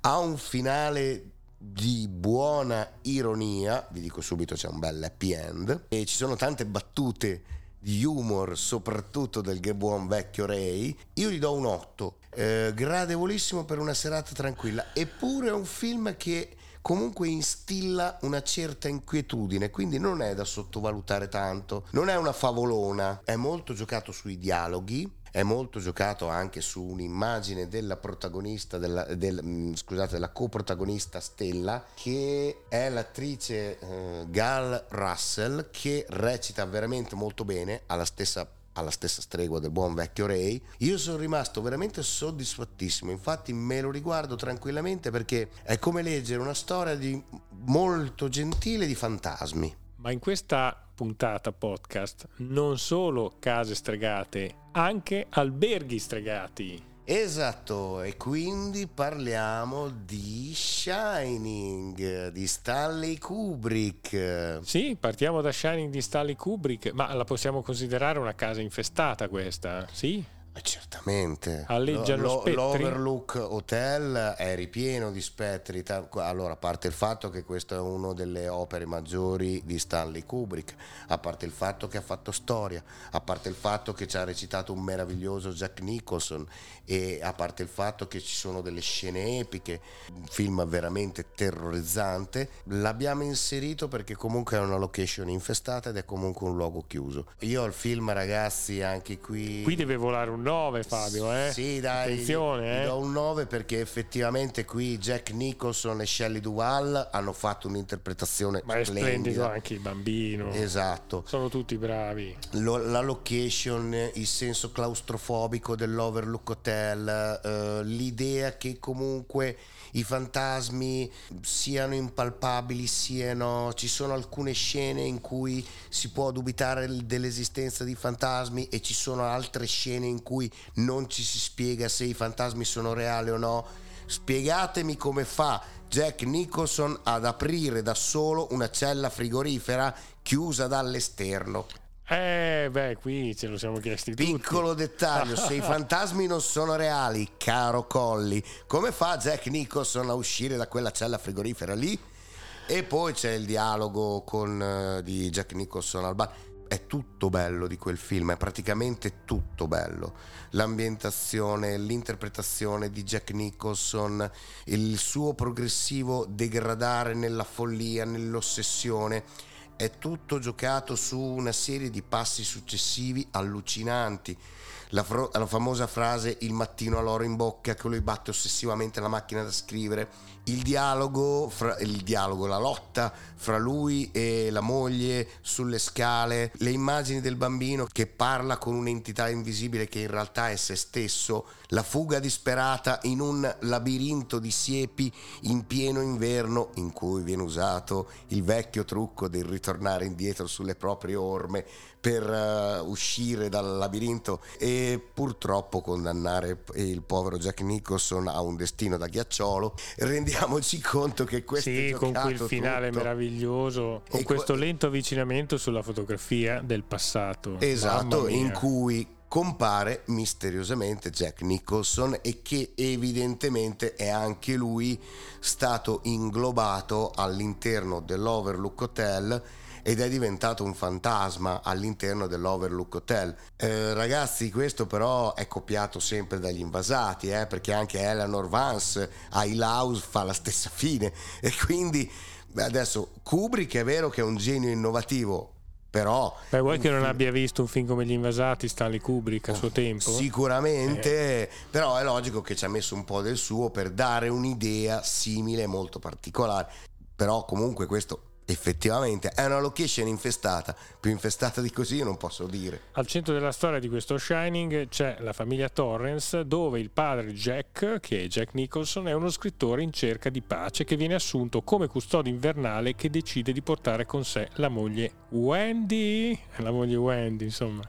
Speaker 4: ha un finale di buona ironia, vi dico subito c'è un bel happy end, e ci sono tante battute di humor, soprattutto del buon vecchio Ray, io gli do un 8, eh, gradevolissimo per una serata tranquilla, eppure è un film che comunque instilla una certa inquietudine, quindi non è da sottovalutare tanto, non è una favolona, è molto giocato sui dialoghi, è molto giocato anche su un'immagine della protagonista, della, del, mm, scusate, della coprotagonista Stella, che è l'attrice eh, Gal Russell, che recita veramente molto bene, alla stessa alla stessa stregua del buon vecchio Ray, io sono rimasto veramente soddisfattissimo. Infatti, me lo riguardo tranquillamente perché è come leggere una storia di molto gentile di fantasmi.
Speaker 3: Ma in questa puntata podcast non solo case stregate, anche alberghi stregati.
Speaker 4: Esatto, e quindi parliamo di Shining di Stanley Kubrick.
Speaker 3: Sì, partiamo da Shining di Stanley Kubrick, ma la possiamo considerare una casa infestata questa, sì?
Speaker 4: Eh, certamente.
Speaker 3: Alleggiano
Speaker 4: Lo-
Speaker 3: spettri?
Speaker 4: L'Overlook Hotel è ripieno di spettri. Allora, a parte il fatto che questa è una delle opere maggiori di Stanley Kubrick, a parte il fatto che ha fatto storia, a parte il fatto che ci ha recitato un meraviglioso Jack Nicholson e a parte il fatto che ci sono delle scene epiche, un film veramente terrorizzante, l'abbiamo inserito perché comunque è una location infestata ed è comunque un luogo chiuso. Io al film, ragazzi, anche qui...
Speaker 3: Qui deve volare un 9 Fabio, eh?
Speaker 4: Sì, dai,
Speaker 3: Attenzione,
Speaker 4: gli
Speaker 3: eh?
Speaker 4: do un 9 perché effettivamente qui Jack Nicholson e Shelley Duvall hanno fatto un'interpretazione
Speaker 3: Ma è splendido
Speaker 4: splendida.
Speaker 3: anche il bambino.
Speaker 4: Esatto.
Speaker 3: Sono tutti bravi.
Speaker 4: Lo- la location, il senso claustrofobico dell'Overlook Hotel, eh, l'idea che comunque i fantasmi siano impalpabili, siano, ci sono alcune scene in cui si può dubitare dell'esistenza di fantasmi e ci sono altre scene in cui non ci si spiega se i fantasmi sono reali o no. Spiegatemi come fa Jack Nicholson ad aprire da solo una cella frigorifera chiusa dall'esterno.
Speaker 3: Eh, beh, qui ce lo siamo chiesti tutti.
Speaker 4: Piccolo dettaglio, se i fantasmi non sono reali, caro Colli, come fa Jack Nicholson a uscire da quella cella frigorifera lì? E poi c'è il dialogo con, eh, di Jack Nicholson al bar. È tutto bello di quel film, è praticamente tutto bello. L'ambientazione, l'interpretazione di Jack Nicholson, il suo progressivo degradare nella follia, nell'ossessione è tutto giocato su una serie di passi successivi allucinanti. La, fro- la famosa frase il mattino all'oro in bocca che lui batte ossessivamente la macchina da scrivere, il dialogo, fra- il dialogo, la lotta fra lui e la moglie sulle scale, le immagini del bambino che parla con un'entità invisibile che in realtà è se stesso, la fuga disperata in un labirinto di siepi in pieno inverno in cui viene usato il vecchio trucco del ritornare indietro sulle proprie orme per eh, uscire dal labirinto e purtroppo condannare il povero Jack Nicholson a un destino da ghiacciolo. Rendiamoci conto che questo
Speaker 3: Sì, con quel finale
Speaker 4: tutto.
Speaker 3: meraviglioso, con
Speaker 4: E
Speaker 3: questo
Speaker 4: que-
Speaker 3: lento avvicinamento sulla fotografia del passato.
Speaker 4: Esatto, in cui compare misteriosamente Jack Nicholson e che evidentemente è anche lui stato inglobato all'interno dell'Overlook Hotel ed è diventato un fantasma all'interno dell'Overlook Hotel. Eh, ragazzi, questo però è copiato sempre dagli invasati, eh, perché anche Eleanor Vance a Hill House fa la stessa fine e quindi adesso Kubrick è vero che è un genio innovativo, però
Speaker 3: Beh, vuoi che non abbia visto un film come Gli Invasati, Stanley Kubrick a suo tempo?
Speaker 4: Sicuramente, però è logico che ci ha messo un po' del suo per dare un'idea simile, molto particolare. Però comunque questo effettivamente è una location infestata, più infestata di così io non posso dire.
Speaker 3: Al centro della storia di questo Shining c'è la famiglia Torrance, dove il padre Jack, che è Jack Nicholson, è uno scrittore in cerca di pace che viene assunto come custode invernale che decide di portare con sé la moglie Wendy, la moglie Wendy, insomma,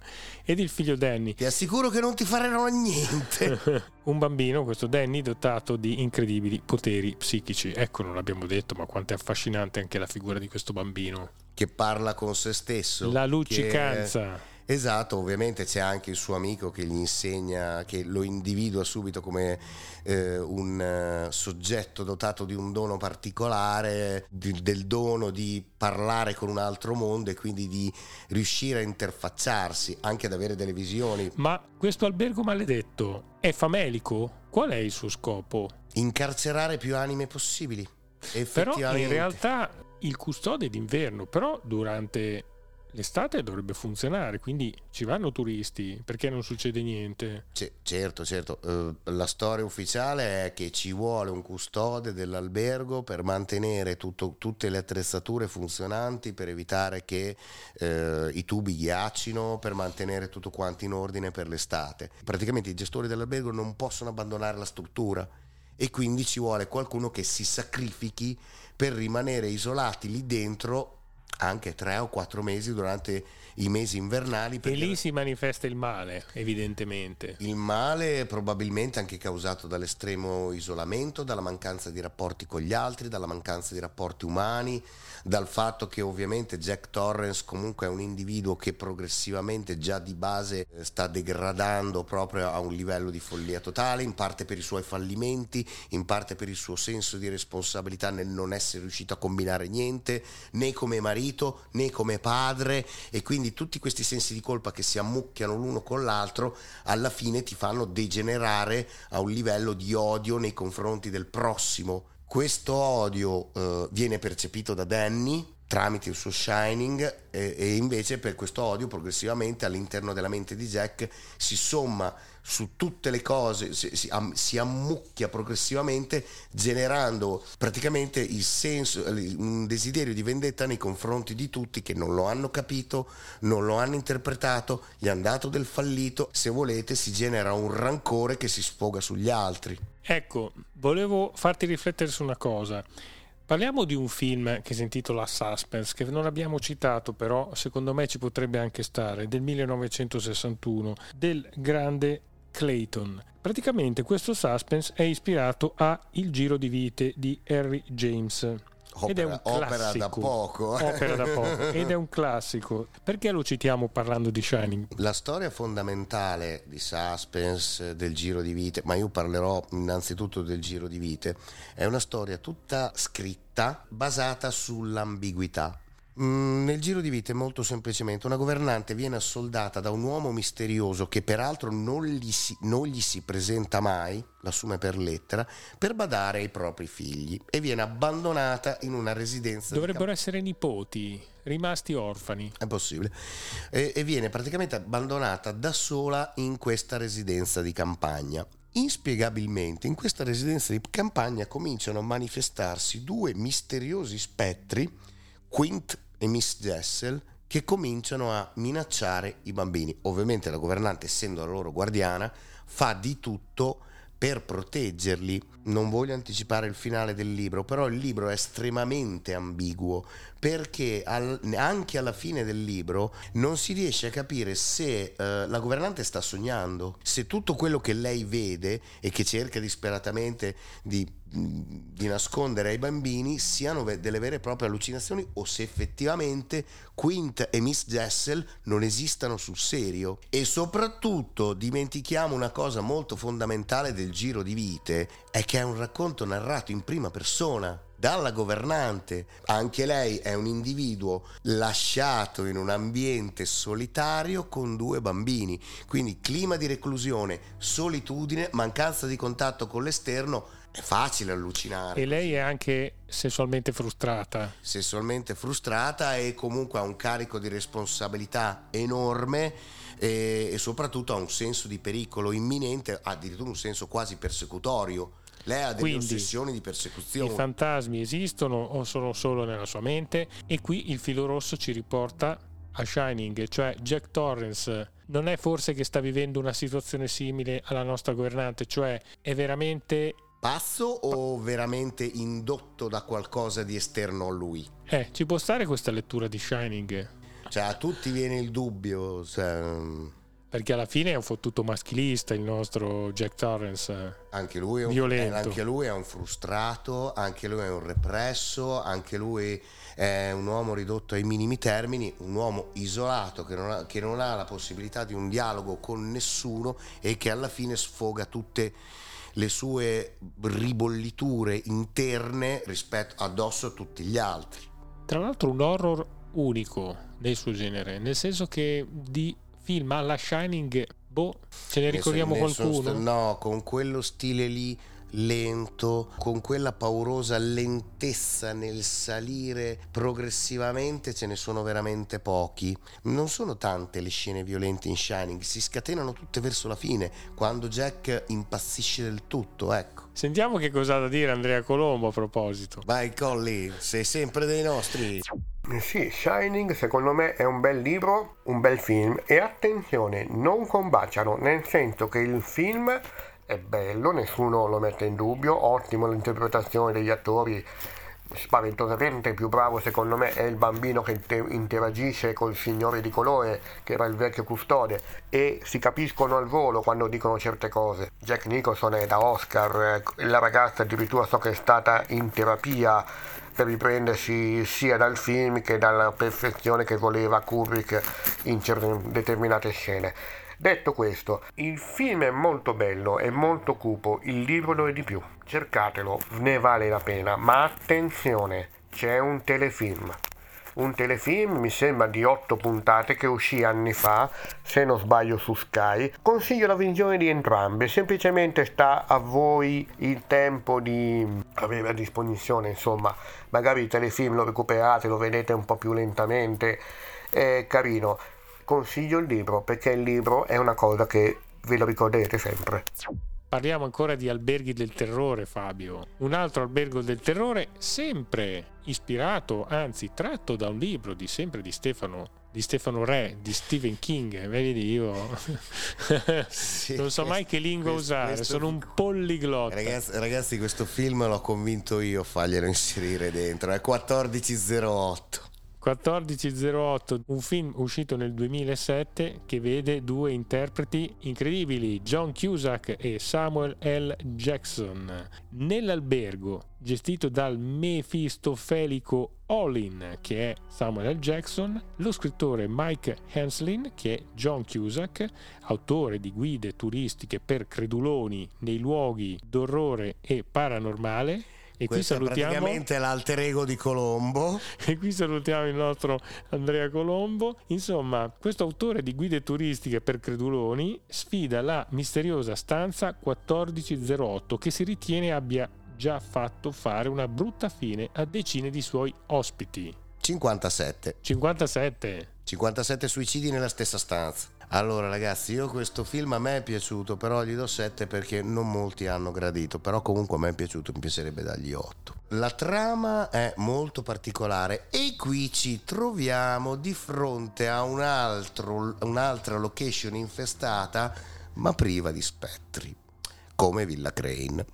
Speaker 3: ed il figlio Danny.
Speaker 4: Ti assicuro che non ti faranno niente.
Speaker 3: Un bambino, questo Danny, dotato di incredibili poteri psichici. Ecco, non l'abbiamo detto, ma quanto è affascinante anche la figura di questo bambino.
Speaker 4: che parla con se stesso.
Speaker 3: La
Speaker 4: che-
Speaker 3: luccicanza.
Speaker 4: Esatto, ovviamente c'è anche il suo amico che gli insegna, che lo individua subito come eh, un eh, soggetto dotato di un dono particolare, di- del dono di parlare con un altro mondo e quindi di riuscire a interfacciarsi, anche ad avere delle visioni.
Speaker 3: Ma questo albergo maledetto è famelico? Qual è il suo scopo?
Speaker 4: Incarcerare più anime possibili.
Speaker 3: Però in realtà il custode è d'inverno, però durante l'estate dovrebbe funzionare, quindi ci vanno turisti perché non succede niente.
Speaker 4: C- certo, certo. Eh, la storia ufficiale è che ci vuole un custode dell'albergo per mantenere tutto- tutte le attrezzature funzionanti, per evitare che eh, i tubi ghiaccino, per mantenere tutto quanto in ordine per l'estate. Praticamente i gestori dell'albergo non possono abbandonare la struttura e quindi ci vuole qualcuno che si sacrifichi per rimanere isolati lì dentro anche tre o quattro mesi durante i mesi invernali.
Speaker 3: E lì si manifesta il male, evidentemente.
Speaker 4: Il male probabilmente anche causato dall'estremo isolamento, dalla mancanza di rapporti con gli altri, dalla mancanza di rapporti umani, dal fatto che ovviamente Jack Torrance comunque è un individuo che progressivamente già di base eh, sta degradando proprio a un livello di follia totale, in parte per i suoi fallimenti, in parte per il suo senso di responsabilità nel non essere riuscito a combinare niente, né come marito né come padre e quindi tutti questi sensi di colpa che si ammucchiano l'uno con l'altro alla fine ti fanno degenerare a un livello di odio nei confronti del prossimo. Questo odio eh, viene percepito da Danny tramite il suo Shining e, e, invece per questo odio progressivamente all'interno della mente di Jack si somma su tutte le cose, si, si, am, si ammucchia progressivamente generando praticamente il senso, un desiderio di vendetta nei confronti di tutti che non lo hanno capito, non lo hanno interpretato, gli hanno dato del fallito, se volete si genera un rancore che si sfoga sugli altri.
Speaker 3: Ecco, volevo farti riflettere su una cosa. Parliamo di un film che si intitola Suspense, che non abbiamo citato, però secondo me ci potrebbe anche stare, del 1961, del grande Clayton. Praticamente questo suspense è ispirato a Il giro di vite di Harry James.
Speaker 4: Opera, ed è un opera da.
Speaker 3: Opera da poco. Ed è un classico. Perché lo citiamo parlando di Shining?
Speaker 4: La storia fondamentale di suspense, del giro di vite, ma io parlerò innanzitutto del giro di vite, è una storia tutta scritta basata sull'ambiguità. Mm, nel giro di vite, molto semplicemente, una governante viene assoldata da un uomo misterioso che peraltro non gli, si, non gli si presenta mai, l'assume per lettera, per badare ai propri figli e viene abbandonata in una residenza.
Speaker 3: Dovrebbero essere nipoti, rimasti orfani.
Speaker 4: È possibile. E, e viene praticamente abbandonata da sola in questa residenza di campagna. Inspiegabilmente in questa residenza di campagna cominciano a manifestarsi due misteriosi spettri Quint e Miss Jessel che cominciano a minacciare i bambini. Ovviamente la governante, essendo la loro guardiana, fa di tutto per proteggerli. Non voglio anticipare il finale del libro, però il libro è estremamente ambiguo perché al, anche alla fine del libro non si riesce a capire se uh, la governante sta sognando, se tutto quello che lei vede e che cerca disperatamente di, di nascondere ai bambini siano delle vere e proprie allucinazioni o se effettivamente Quint e Miss Jessel non esistano sul serio. E soprattutto dimentichiamo una cosa molto fondamentale del giro di vite, è che è un racconto narrato in prima persona dalla governante. Anche lei è un individuo lasciato in un ambiente solitario con due bambini. Quindi clima di reclusione, solitudine, mancanza di contatto con l'esterno. È facile allucinare.
Speaker 3: E lei è anche sessualmente frustrata.
Speaker 4: Sessualmente frustrata e comunque ha un carico di responsabilità enorme e, e soprattutto ha un senso di pericolo imminente, addirittura un senso quasi persecutorio lei ha delle
Speaker 3: Quindi,
Speaker 4: ossessioni di persecuzione.
Speaker 3: I fantasmi esistono o sono solo nella sua mente e qui il filo rosso ci riporta a Shining, cioè Jack Torrance non è forse che sta vivendo una situazione simile alla nostra governante, cioè è veramente
Speaker 4: pazzo o veramente indotto da qualcosa di esterno a lui?
Speaker 3: Eh, ci può stare questa lettura di Shining?
Speaker 4: Cioè a tutti viene il dubbio, cioè
Speaker 3: perché alla fine è un fottuto maschilista il nostro Jack Torrance.
Speaker 4: Anche lui, è un,
Speaker 3: violento.
Speaker 4: anche lui è un frustrato, anche lui è un represso, anche lui è un uomo ridotto ai minimi termini, un uomo isolato che non ha, che non ha la possibilità di un dialogo con nessuno e che alla fine sfoga tutte le sue ribolliture interne rispetto addosso a tutti gli altri.
Speaker 3: Tra l'altro un horror unico nel suo genere, nel senso che di film alla Shining, boh, ce ne ricordiamo qualcuno?
Speaker 4: St- no, con quello stile lì lento, con quella paurosa lentezza nel salire progressivamente ce ne sono veramente pochi. Non sono tante le scene violente in Shining, si scatenano tutte verso la fine, quando Jack impazzisce del tutto, ecco.
Speaker 3: Sentiamo che cosa ha da dire Andrea Colombo a proposito.
Speaker 4: Vai Colli, sei sempre dei nostri.
Speaker 5: Eh sì, Shining secondo me è un bel libro, un bel film. E attenzione, non combaciano, nel senso che il film è bello, nessuno lo mette in dubbio, ottimo l'interpretazione degli attori, spaventosamente più bravo secondo me è il bambino che interagisce col signore di colore che era il vecchio custode e si capiscono al volo quando dicono certe cose. Jack Nicholson è da Oscar la ragazza addirittura so che è stata in terapia per riprendersi sia dal film che dalla perfezione che voleva Kubrick in determinate scene Detto questo, il film è molto bello, è molto cupo, il libro lo è di più. Cercatelo, ne vale la pena, ma attenzione, c'è un telefilm. Un telefilm mi sembra di otto puntate che uscì anni fa, se non sbaglio su Sky. Consiglio la visione di entrambe, semplicemente sta a voi il tempo di avere a disposizione, insomma, magari il telefilm lo recuperate, lo vedete un po' più lentamente, è carino consiglio il libro perché il libro è una cosa che ve lo ricorderete sempre.
Speaker 3: Parliamo ancora di alberghi del terrore, Fabio. Un altro albergo del terrore, sempre ispirato, anzi tratto da un libro di sempre di Stefano di Stefano Re, di Stephen King, vedi io sì, non so mai che lingua questo, usare, questo, sono un polliglotta.
Speaker 4: Ragazzi, ragazzi, questo film l'ho convinto io a farglielo inserire dentro, è 1408.
Speaker 3: 1408, un film uscito nel 2007 che vede due interpreti incredibili, John Cusack e Samuel L. Jackson. Nell'albergo gestito dal mefistofelico Olin, che è Samuel L. Jackson, lo scrittore Mike Henslin, che è John Cusack, autore di guide turistiche per creduloni nei luoghi d'orrore e paranormale,
Speaker 4: e Questo qui salutiamo praticamente l'alter ego di Colombo.
Speaker 3: E qui salutiamo il nostro Andrea Colombo. Insomma, questo autore di guide turistiche per creduloni sfida la misteriosa stanza 1408 che si ritiene abbia già fatto fare una brutta fine a decine di suoi ospiti.
Speaker 4: 57.
Speaker 3: 57.
Speaker 4: 57 suicidi nella stessa stanza. Allora ragazzi, io questo film a me è piaciuto, però gli do 7 perché non molti hanno gradito, però comunque a me è piaciuto, mi piacerebbe dargli 8. La trama è molto particolare e qui ci troviamo di fronte a un altro, un'altra location infestata ma priva di spettri, come Villa Crane.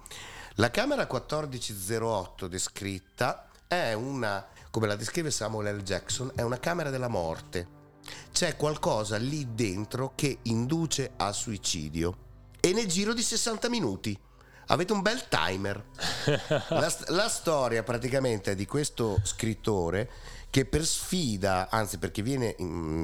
Speaker 4: La camera 1408 descritta è una, come la descrive Samuel L. Jackson, è una camera della morte c'è qualcosa lì dentro che induce al suicidio. E nel giro di 60 minuti. Avete un bel timer. La, la storia praticamente è di questo scrittore che per sfida, anzi perché viene,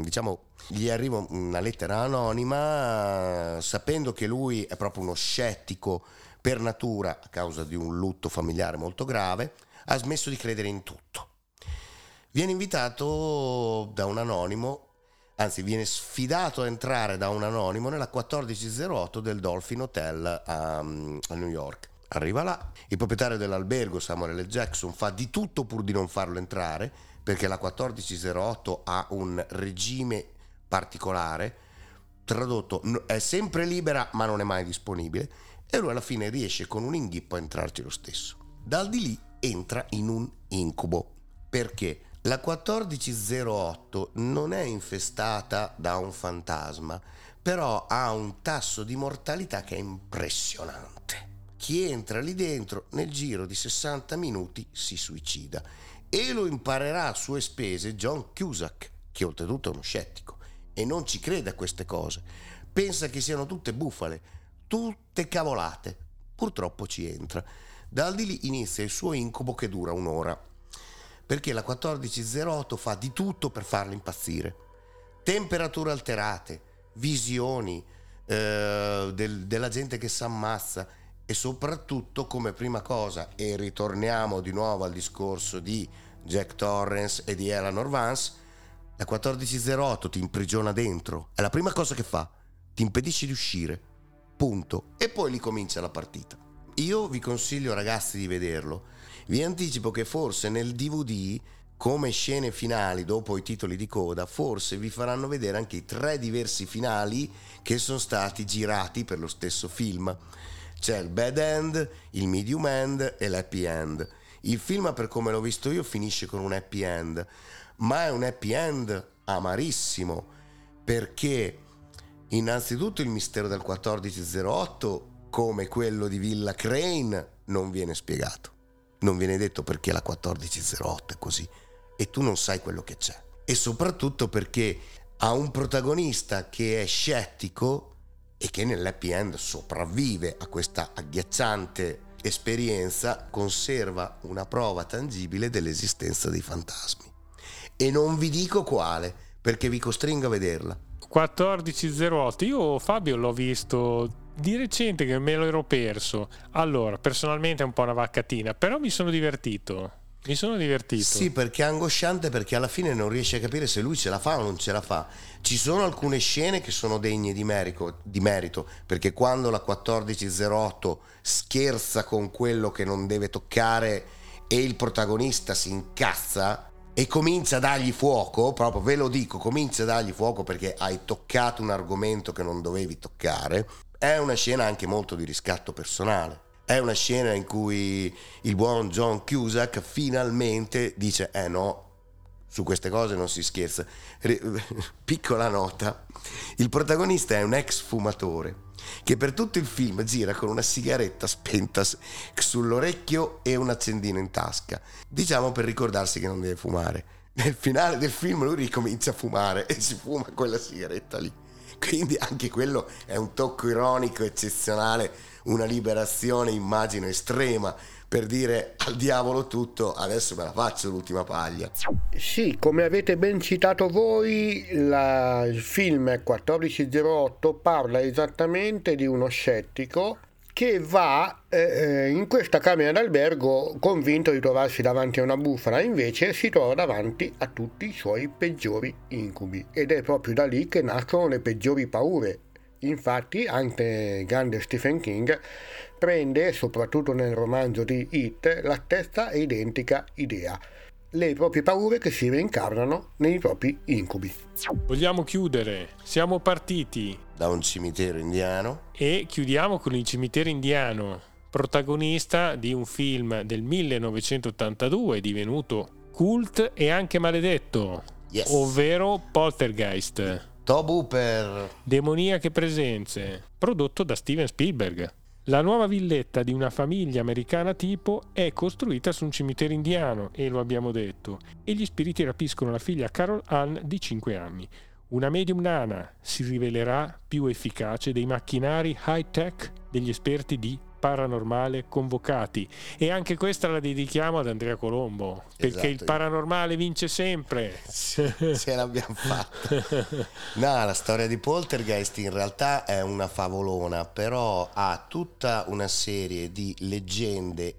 Speaker 4: diciamo, gli arriva una lettera anonima sapendo che lui è proprio uno scettico per natura a causa di un lutto familiare molto grave, ha smesso di credere in tutto. Viene invitato da un anonimo anzi viene sfidato a entrare da un anonimo nella 1408 del Dolphin Hotel a, um, a New York. Arriva là, il proprietario dell'albergo Samuel L. Jackson fa di tutto pur di non farlo entrare perché la 1408 ha un regime particolare, tradotto è sempre libera ma non è mai disponibile e lui alla fine riesce con un inghippo a entrarci lo stesso. Dal di lì entra in un incubo perché la 1408 non è infestata da un fantasma, però ha un tasso di mortalità che è impressionante. Chi entra lì dentro nel giro di 60 minuti si suicida e lo imparerà a sue spese John Cusack, che oltretutto è uno scettico e non ci crede a queste cose. Pensa che siano tutte bufale, tutte cavolate. Purtroppo ci entra. Dal di lì inizia il suo incubo che dura un'ora perché la 1408 fa di tutto per farlo impazzire. Temperature alterate, visioni eh, del, della gente che si ammazza e soprattutto come prima cosa, e ritorniamo di nuovo al discorso di Jack Torrance e di Eleanor Vance, la 1408 ti imprigiona dentro, è la prima cosa che fa, ti impedisce di uscire, punto, e poi lì comincia la partita. Io vi consiglio ragazzi di vederlo, vi anticipo che forse nel DVD, come scene finali dopo i titoli di coda, forse vi faranno vedere anche i tre diversi finali che sono stati girati per lo stesso film. C'è il bad end, il medium end e l'happy end. Il film, per come l'ho visto io, finisce con un happy end, ma è un happy end amarissimo perché innanzitutto il mistero del 1408, come quello di Villa Crane, non viene spiegato non viene detto perché la 1408 è così e tu non sai quello che c'è. E soprattutto perché ha un protagonista che è scettico e che nell'happy end sopravvive a questa agghiacciante esperienza, conserva una prova tangibile dell'esistenza dei fantasmi. E non vi dico quale, perché vi costringo a vederla.
Speaker 3: 1408, io Fabio l'ho visto di recente che me lo ero perso. Allora, personalmente è un po' una vaccatina, però mi sono divertito. Mi sono divertito.
Speaker 4: Sì, perché è angosciante perché alla fine non riesci a capire se lui ce la fa o non ce la fa. Ci sono alcune scene che sono degne di merito, di merito perché quando la 1408 scherza con quello che non deve toccare e il protagonista si incazza e comincia a dargli fuoco, proprio ve lo dico, comincia a dargli fuoco perché hai toccato un argomento che non dovevi toccare, è una scena anche molto di riscatto personale è una scena in cui il buon John Cusack finalmente dice eh no, su queste cose non si scherza. Piccola nota, il protagonista è un ex fumatore che per tutto il film gira con una sigaretta spenta sull'orecchio e un accendino in tasca, diciamo per ricordarsi che non deve fumare. Nel finale del film lui ricomincia a fumare e si fuma quella sigaretta lì. Quindi anche quello è un tocco ironico eccezionale una liberazione, immagino, estrema per dire al diavolo tutto, adesso me la faccio l'ultima paglia.
Speaker 5: Sì, come avete ben citato voi, la, il film 1408 parla esattamente di uno scettico che va eh, in questa camera d'albergo convinto di trovarsi davanti a una bufala, invece si trova davanti a tutti i suoi peggiori incubi. Ed è proprio da lì che nascono le peggiori paure. Infatti anche grande Stephen King prende, soprattutto nel romanzo di It, la stessa e identica idea, le proprie paure che si reincarnano nei propri incubi.
Speaker 3: Vogliamo chiudere, siamo partiti
Speaker 4: da un cimitero indiano
Speaker 3: e chiudiamo con il cimitero indiano, protagonista di un film del 1982 divenuto cult e anche maledetto, yes. ovvero Poltergeist.
Speaker 4: Tobu per
Speaker 3: Demoniache presenze, prodotto da Steven Spielberg. La nuova villetta di una famiglia americana tipo è costruita su un cimitero indiano, e lo abbiamo detto, e gli spiriti rapiscono la figlia Carol Ann di 5 anni. Una medium nana si rivelerà più efficace dei macchinari high-tech degli esperti di paranormale convocati. E anche questa la dedichiamo ad Andrea Colombo perché esatto. il paranormale vince sempre.
Speaker 4: Ce l'abbiamo fatta no la storia di Poltergeist in realtà è una favolona però ha tutta una serie di leggende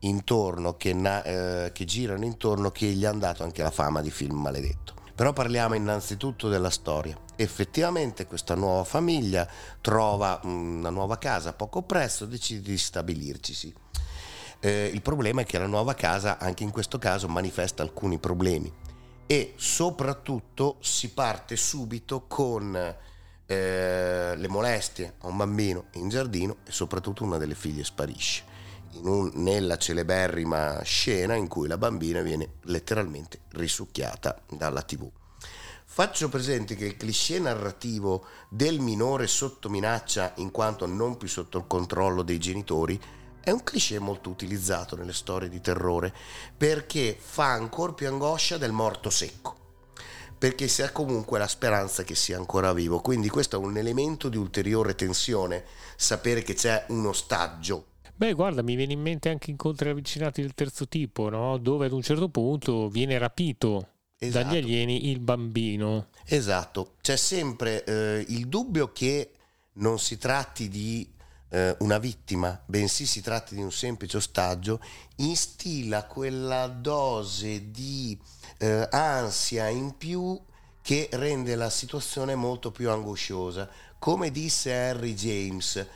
Speaker 4: intorno che, eh, che girano intorno che gli hanno dato anche la fama di film maledetto però parliamo innanzitutto della storia. Effettivamente questa nuova famiglia trova una nuova casa poco presto decide di stabilircisi. Eh, il problema è che la nuova casa anche in questo caso manifesta alcuni problemi e soprattutto si parte subito con eh, le molestie a un bambino in giardino e soprattutto una delle figlie sparisce un, nella celeberrima scena in cui la bambina viene letteralmente risucchiata dalla tv. Faccio presente che il cliché narrativo del minore sotto minaccia in quanto non più sotto il controllo dei genitori è un cliché molto utilizzato nelle storie di terrore perché fa ancora più angoscia del morto secco perché si ha comunque la speranza che sia ancora vivo quindi questo è un elemento di ulteriore tensione sapere che c'è un ostaggio
Speaker 3: Beh, guarda, mi viene in mente anche incontri ravvicinati del terzo tipo, no? dove ad un certo punto viene rapito esatto. dagli alieni il bambino.
Speaker 4: Esatto, c'è sempre eh, il dubbio che non si tratti di eh, una vittima, bensì si tratti di un semplice ostaggio, instilla quella dose di eh, ansia in più che rende la situazione molto più angosciosa. Come disse Harry James,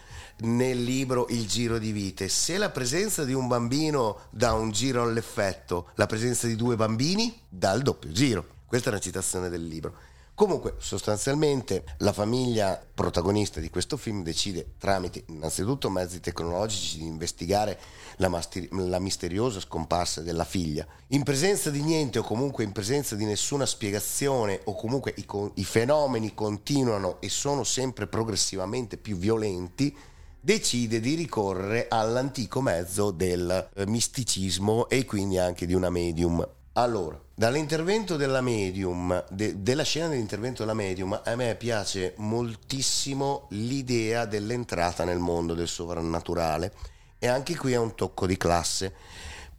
Speaker 4: nel libro Il giro di vite. Se la presenza di un bambino dà un giro all'effetto, la presenza di due bambini dà il doppio giro. Questa è una citazione del libro. Comunque, sostanzialmente, la famiglia protagonista di questo film decide, tramite innanzitutto mezzi tecnologici, di investigare la, masteri- la, misteriosa scomparsa della figlia. In presenza di niente o comunque in presenza di nessuna spiegazione o comunque i, co- i fenomeni continuano e sono sempre progressivamente più violenti, decide di ricorrere all'antico mezzo del eh, misticismo e quindi anche di una medium. Allora, dall'intervento della medium, de, della scena dell'intervento della medium, a me piace moltissimo l'idea dell'entrata nel mondo del sovrannaturale e anche qui è un tocco di classe.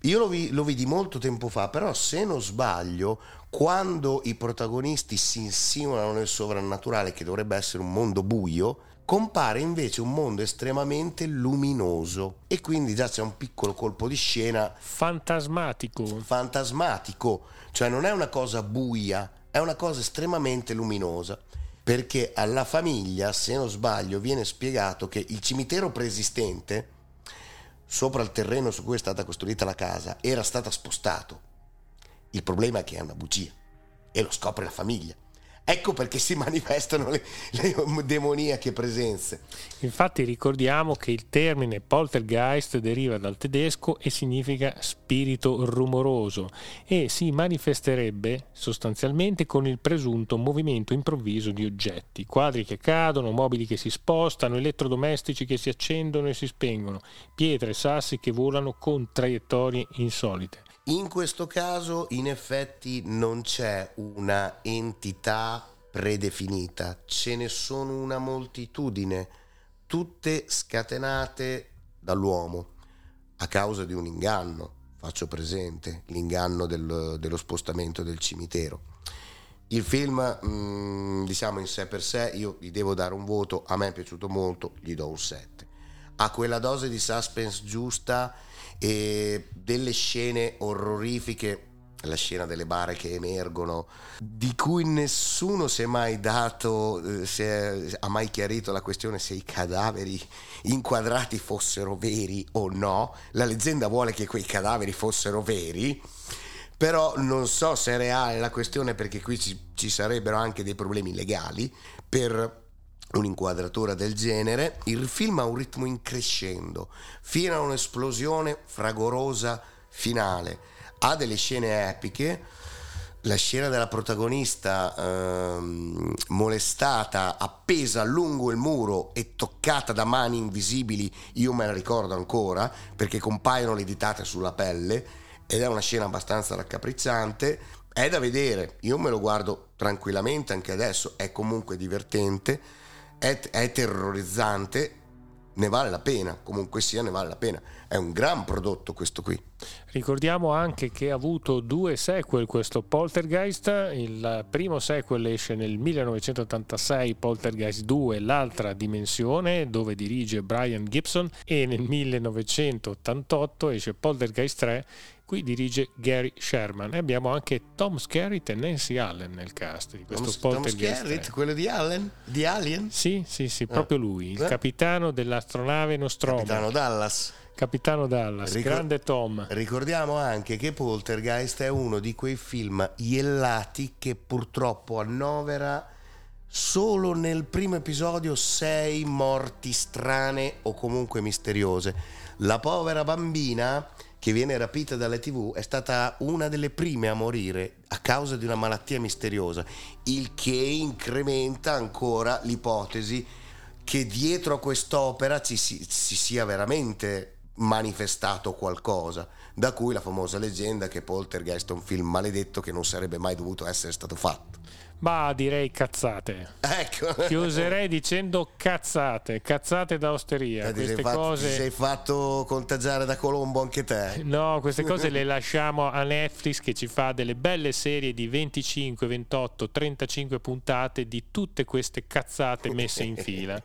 Speaker 4: Io lo, vi, lo vidi molto tempo fa, però se non sbaglio, quando i protagonisti si insinuano nel sovrannaturale, che dovrebbe essere un mondo buio, compare invece un mondo estremamente luminoso e quindi già c'è un piccolo colpo di scena
Speaker 3: fantasmatico.
Speaker 4: Fantasmatico, cioè non è una cosa buia, è una cosa estremamente luminosa. Perché alla famiglia, se non sbaglio, viene spiegato che il cimitero preesistente, sopra il terreno su cui è stata costruita la casa, era stato spostato. Il problema è che è una bugia e lo scopre la famiglia. Ecco perché si manifestano le, le, demoniache presenze.
Speaker 3: Infatti ricordiamo che il termine poltergeist deriva dal tedesco e significa spirito rumoroso e si manifesterebbe sostanzialmente con il presunto movimento improvviso di oggetti, quadri che cadono, mobili che si spostano, elettrodomestici che si accendono e si spengono, pietre e sassi che volano con traiettorie insolite.
Speaker 4: In questo caso in effetti non c'è una entità predefinita, ce ne sono una moltitudine, tutte scatenate dall'uomo a causa di un inganno, faccio presente, l'inganno del, dello spostamento del cimitero. Il film, mh, mm, diciamo in sé per sé, io gli devo dare un voto, a me è piaciuto molto, gli do un 7. Ha quella dose di suspense giusta e delle scene orrorifiche la scena delle bare che emergono, di cui nessuno si è mai dato, eh, è, ha mai chiarito la questione se i cadaveri inquadrati fossero veri o no. La leggenda vuole che quei cadaveri fossero veri, però non so se è reale la questione perché qui ci, ci sarebbero anche dei problemi legali per un'inquadratura del genere, il film ha un ritmo increscendo, fino a un'esplosione fragorosa finale. Ha delle scene epiche, la scena della protagonista ehm, molestata, appesa lungo il muro e toccata da mani invisibili, io me la ricordo ancora perché compaiono le ditate sulla pelle ed è una scena abbastanza raccapricciante. È da vedere, io me lo guardo tranquillamente anche adesso, è comunque divertente è, è terrorizzante, ne vale la pena, comunque sia ne vale la pena. È un gran prodotto questo qui.
Speaker 3: Ricordiamo anche che ha avuto due sequel questo Poltergeist, il primo sequel esce nel 1986, Poltergeist 2, l'altra dimensione, dove dirige Brian Gibson, e nel 1988 esce Poltergeist 3, qui dirige Gary Sherman e abbiamo anche Tom Skerritt e Nancy Allen nel cast di questo Tom.
Speaker 4: Tom Skerritt, quello di Allen? Di Alien?
Speaker 3: Sì, sì, sì, proprio ah. lui, il eh? capitano dell'astronave Nostromo.
Speaker 4: Capitano Dallas.
Speaker 3: Capitano Dallas, Ricor- grande Tom.
Speaker 4: Ricordiamo anche che Poltergeist è uno di quei film iellati che purtroppo annovera solo nel primo episodio sei morti strane o comunque misteriose. La povera bambina che viene rapita dalle tv è stata una delle prime a morire a causa di una malattia misteriosa, il che incrementa ancora l'ipotesi che dietro a quest'opera ci, si, ci sia veramente manifestato qualcosa, da cui la famosa leggenda che Poltergeist è un film maledetto che non sarebbe mai dovuto essere stato fatto.
Speaker 3: Ma direi cazzate.
Speaker 4: Ecco.
Speaker 3: Chiuserei dicendo cazzate, cazzate da osteria.
Speaker 4: Eh,
Speaker 3: queste
Speaker 4: fatto,
Speaker 3: cose...
Speaker 4: Ti sei fatto contagiare da Colombo anche te.
Speaker 3: No, queste cose le lasciamo a Netflix che ci fa delle belle serie di 25, 28, 35 puntate di tutte queste cazzate messe in fila.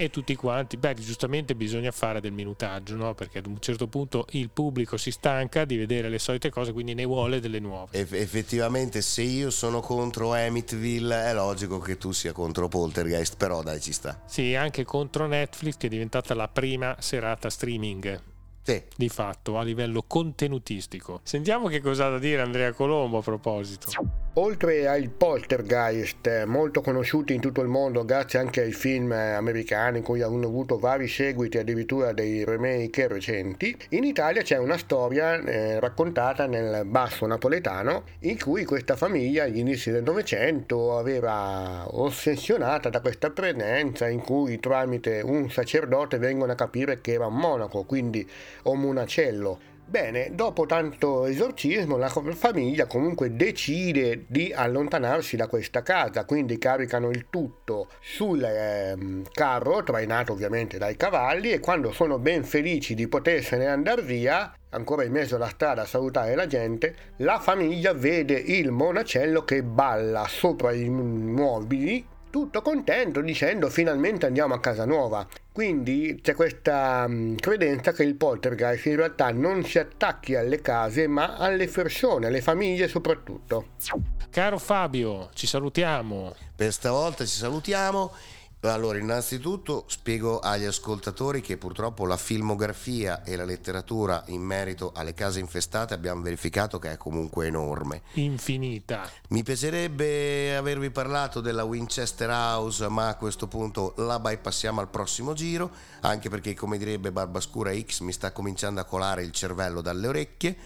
Speaker 3: E tutti quanti, beh, giustamente bisogna fare del minutaggio, no? Perché ad un certo punto il pubblico si stanca di vedere le solite cose, quindi ne vuole delle nuove.
Speaker 4: Eff- effettivamente, se io sono contro Amityville, è logico che tu sia contro Poltergeist, però dai, ci sta.
Speaker 3: Sì, anche contro Netflix, che è diventata la prima serata streaming.
Speaker 4: Sì.
Speaker 3: Di fatto, a livello contenutistico. Sentiamo che cosa ha da dire Andrea Colombo a proposito.
Speaker 5: Oltre ai poltergeist, molto conosciuti in tutto il mondo grazie anche ai film americani, in cui hanno avuto vari seguiti, addirittura dei remake recenti, in Italia c'è una storia eh, raccontata nel basso napoletano in cui questa famiglia agli inizi del Novecento aveva ossessionata da questa presenza in cui tramite un sacerdote vengono a capire che era un monaco, quindi o monacello Bene, dopo tanto esorcismo la famiglia comunque decide di allontanarsi da questa casa, quindi caricano il tutto sul eh, carro, trainato ovviamente dai cavalli, e quando sono ben felici di potersene andare via, ancora in mezzo alla strada a salutare la gente, la famiglia vede il monacello che balla sopra i mobili tutto contento dicendo finalmente andiamo a casa nuova. Quindi c'è questa um, credenza che il poltergeist in realtà non si attacchi alle case ma alle persone, alle famiglie soprattutto.
Speaker 3: Caro Fabio, ci salutiamo.
Speaker 4: Per stavolta ci salutiamo allora, innanzitutto spiego agli ascoltatori che purtroppo la filmografia e la letteratura in merito alle case infestate abbiamo verificato che è comunque enorme.
Speaker 3: Infinita.
Speaker 4: Mi piacerebbe avervi parlato della Winchester House, ma a questo punto la bypassiamo al prossimo giro, anche perché come direbbe Barbascura X mi sta cominciando a colare il cervello dalle orecchie.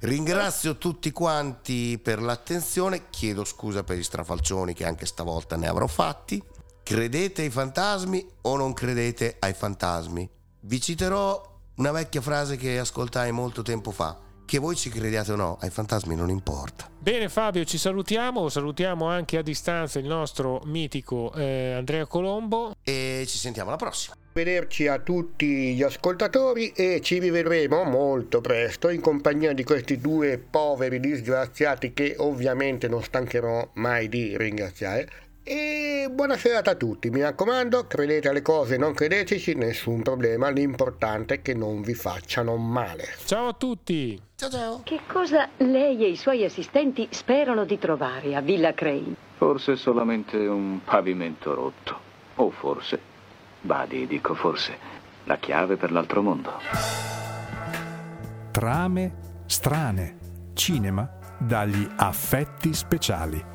Speaker 4: Ringrazio tutti quanti per l'attenzione, chiedo scusa per gli strafalcioni che anche stavolta ne avrò fatti. Credete ai fantasmi o non credete ai fantasmi? Vi citerò una vecchia frase che ascoltai molto tempo fa. Che voi ci crediate o no, ai fantasmi non importa.
Speaker 3: Bene Fabio, ci salutiamo, salutiamo anche a distanza il nostro mitico eh, Andrea Colombo.
Speaker 4: E ci sentiamo alla prossima.
Speaker 5: Vederci a tutti gli ascoltatori e ci rivedremo molto presto in compagnia di questi due poveri disgraziati che ovviamente non stancherò mai di ringraziare. E buona serata a tutti, mi raccomando, credete alle cose, non credeteci, nessun problema, l'importante è che non vi facciano male.
Speaker 3: Ciao a tutti!
Speaker 4: Ciao ciao!
Speaker 6: Che cosa lei e i suoi assistenti sperano di trovare a Villa Crane?
Speaker 1: Forse solamente un pavimento rotto. O forse, badi, dico forse, la chiave per l'altro mondo.
Speaker 2: Trame strane. Cinema dagli affetti speciali.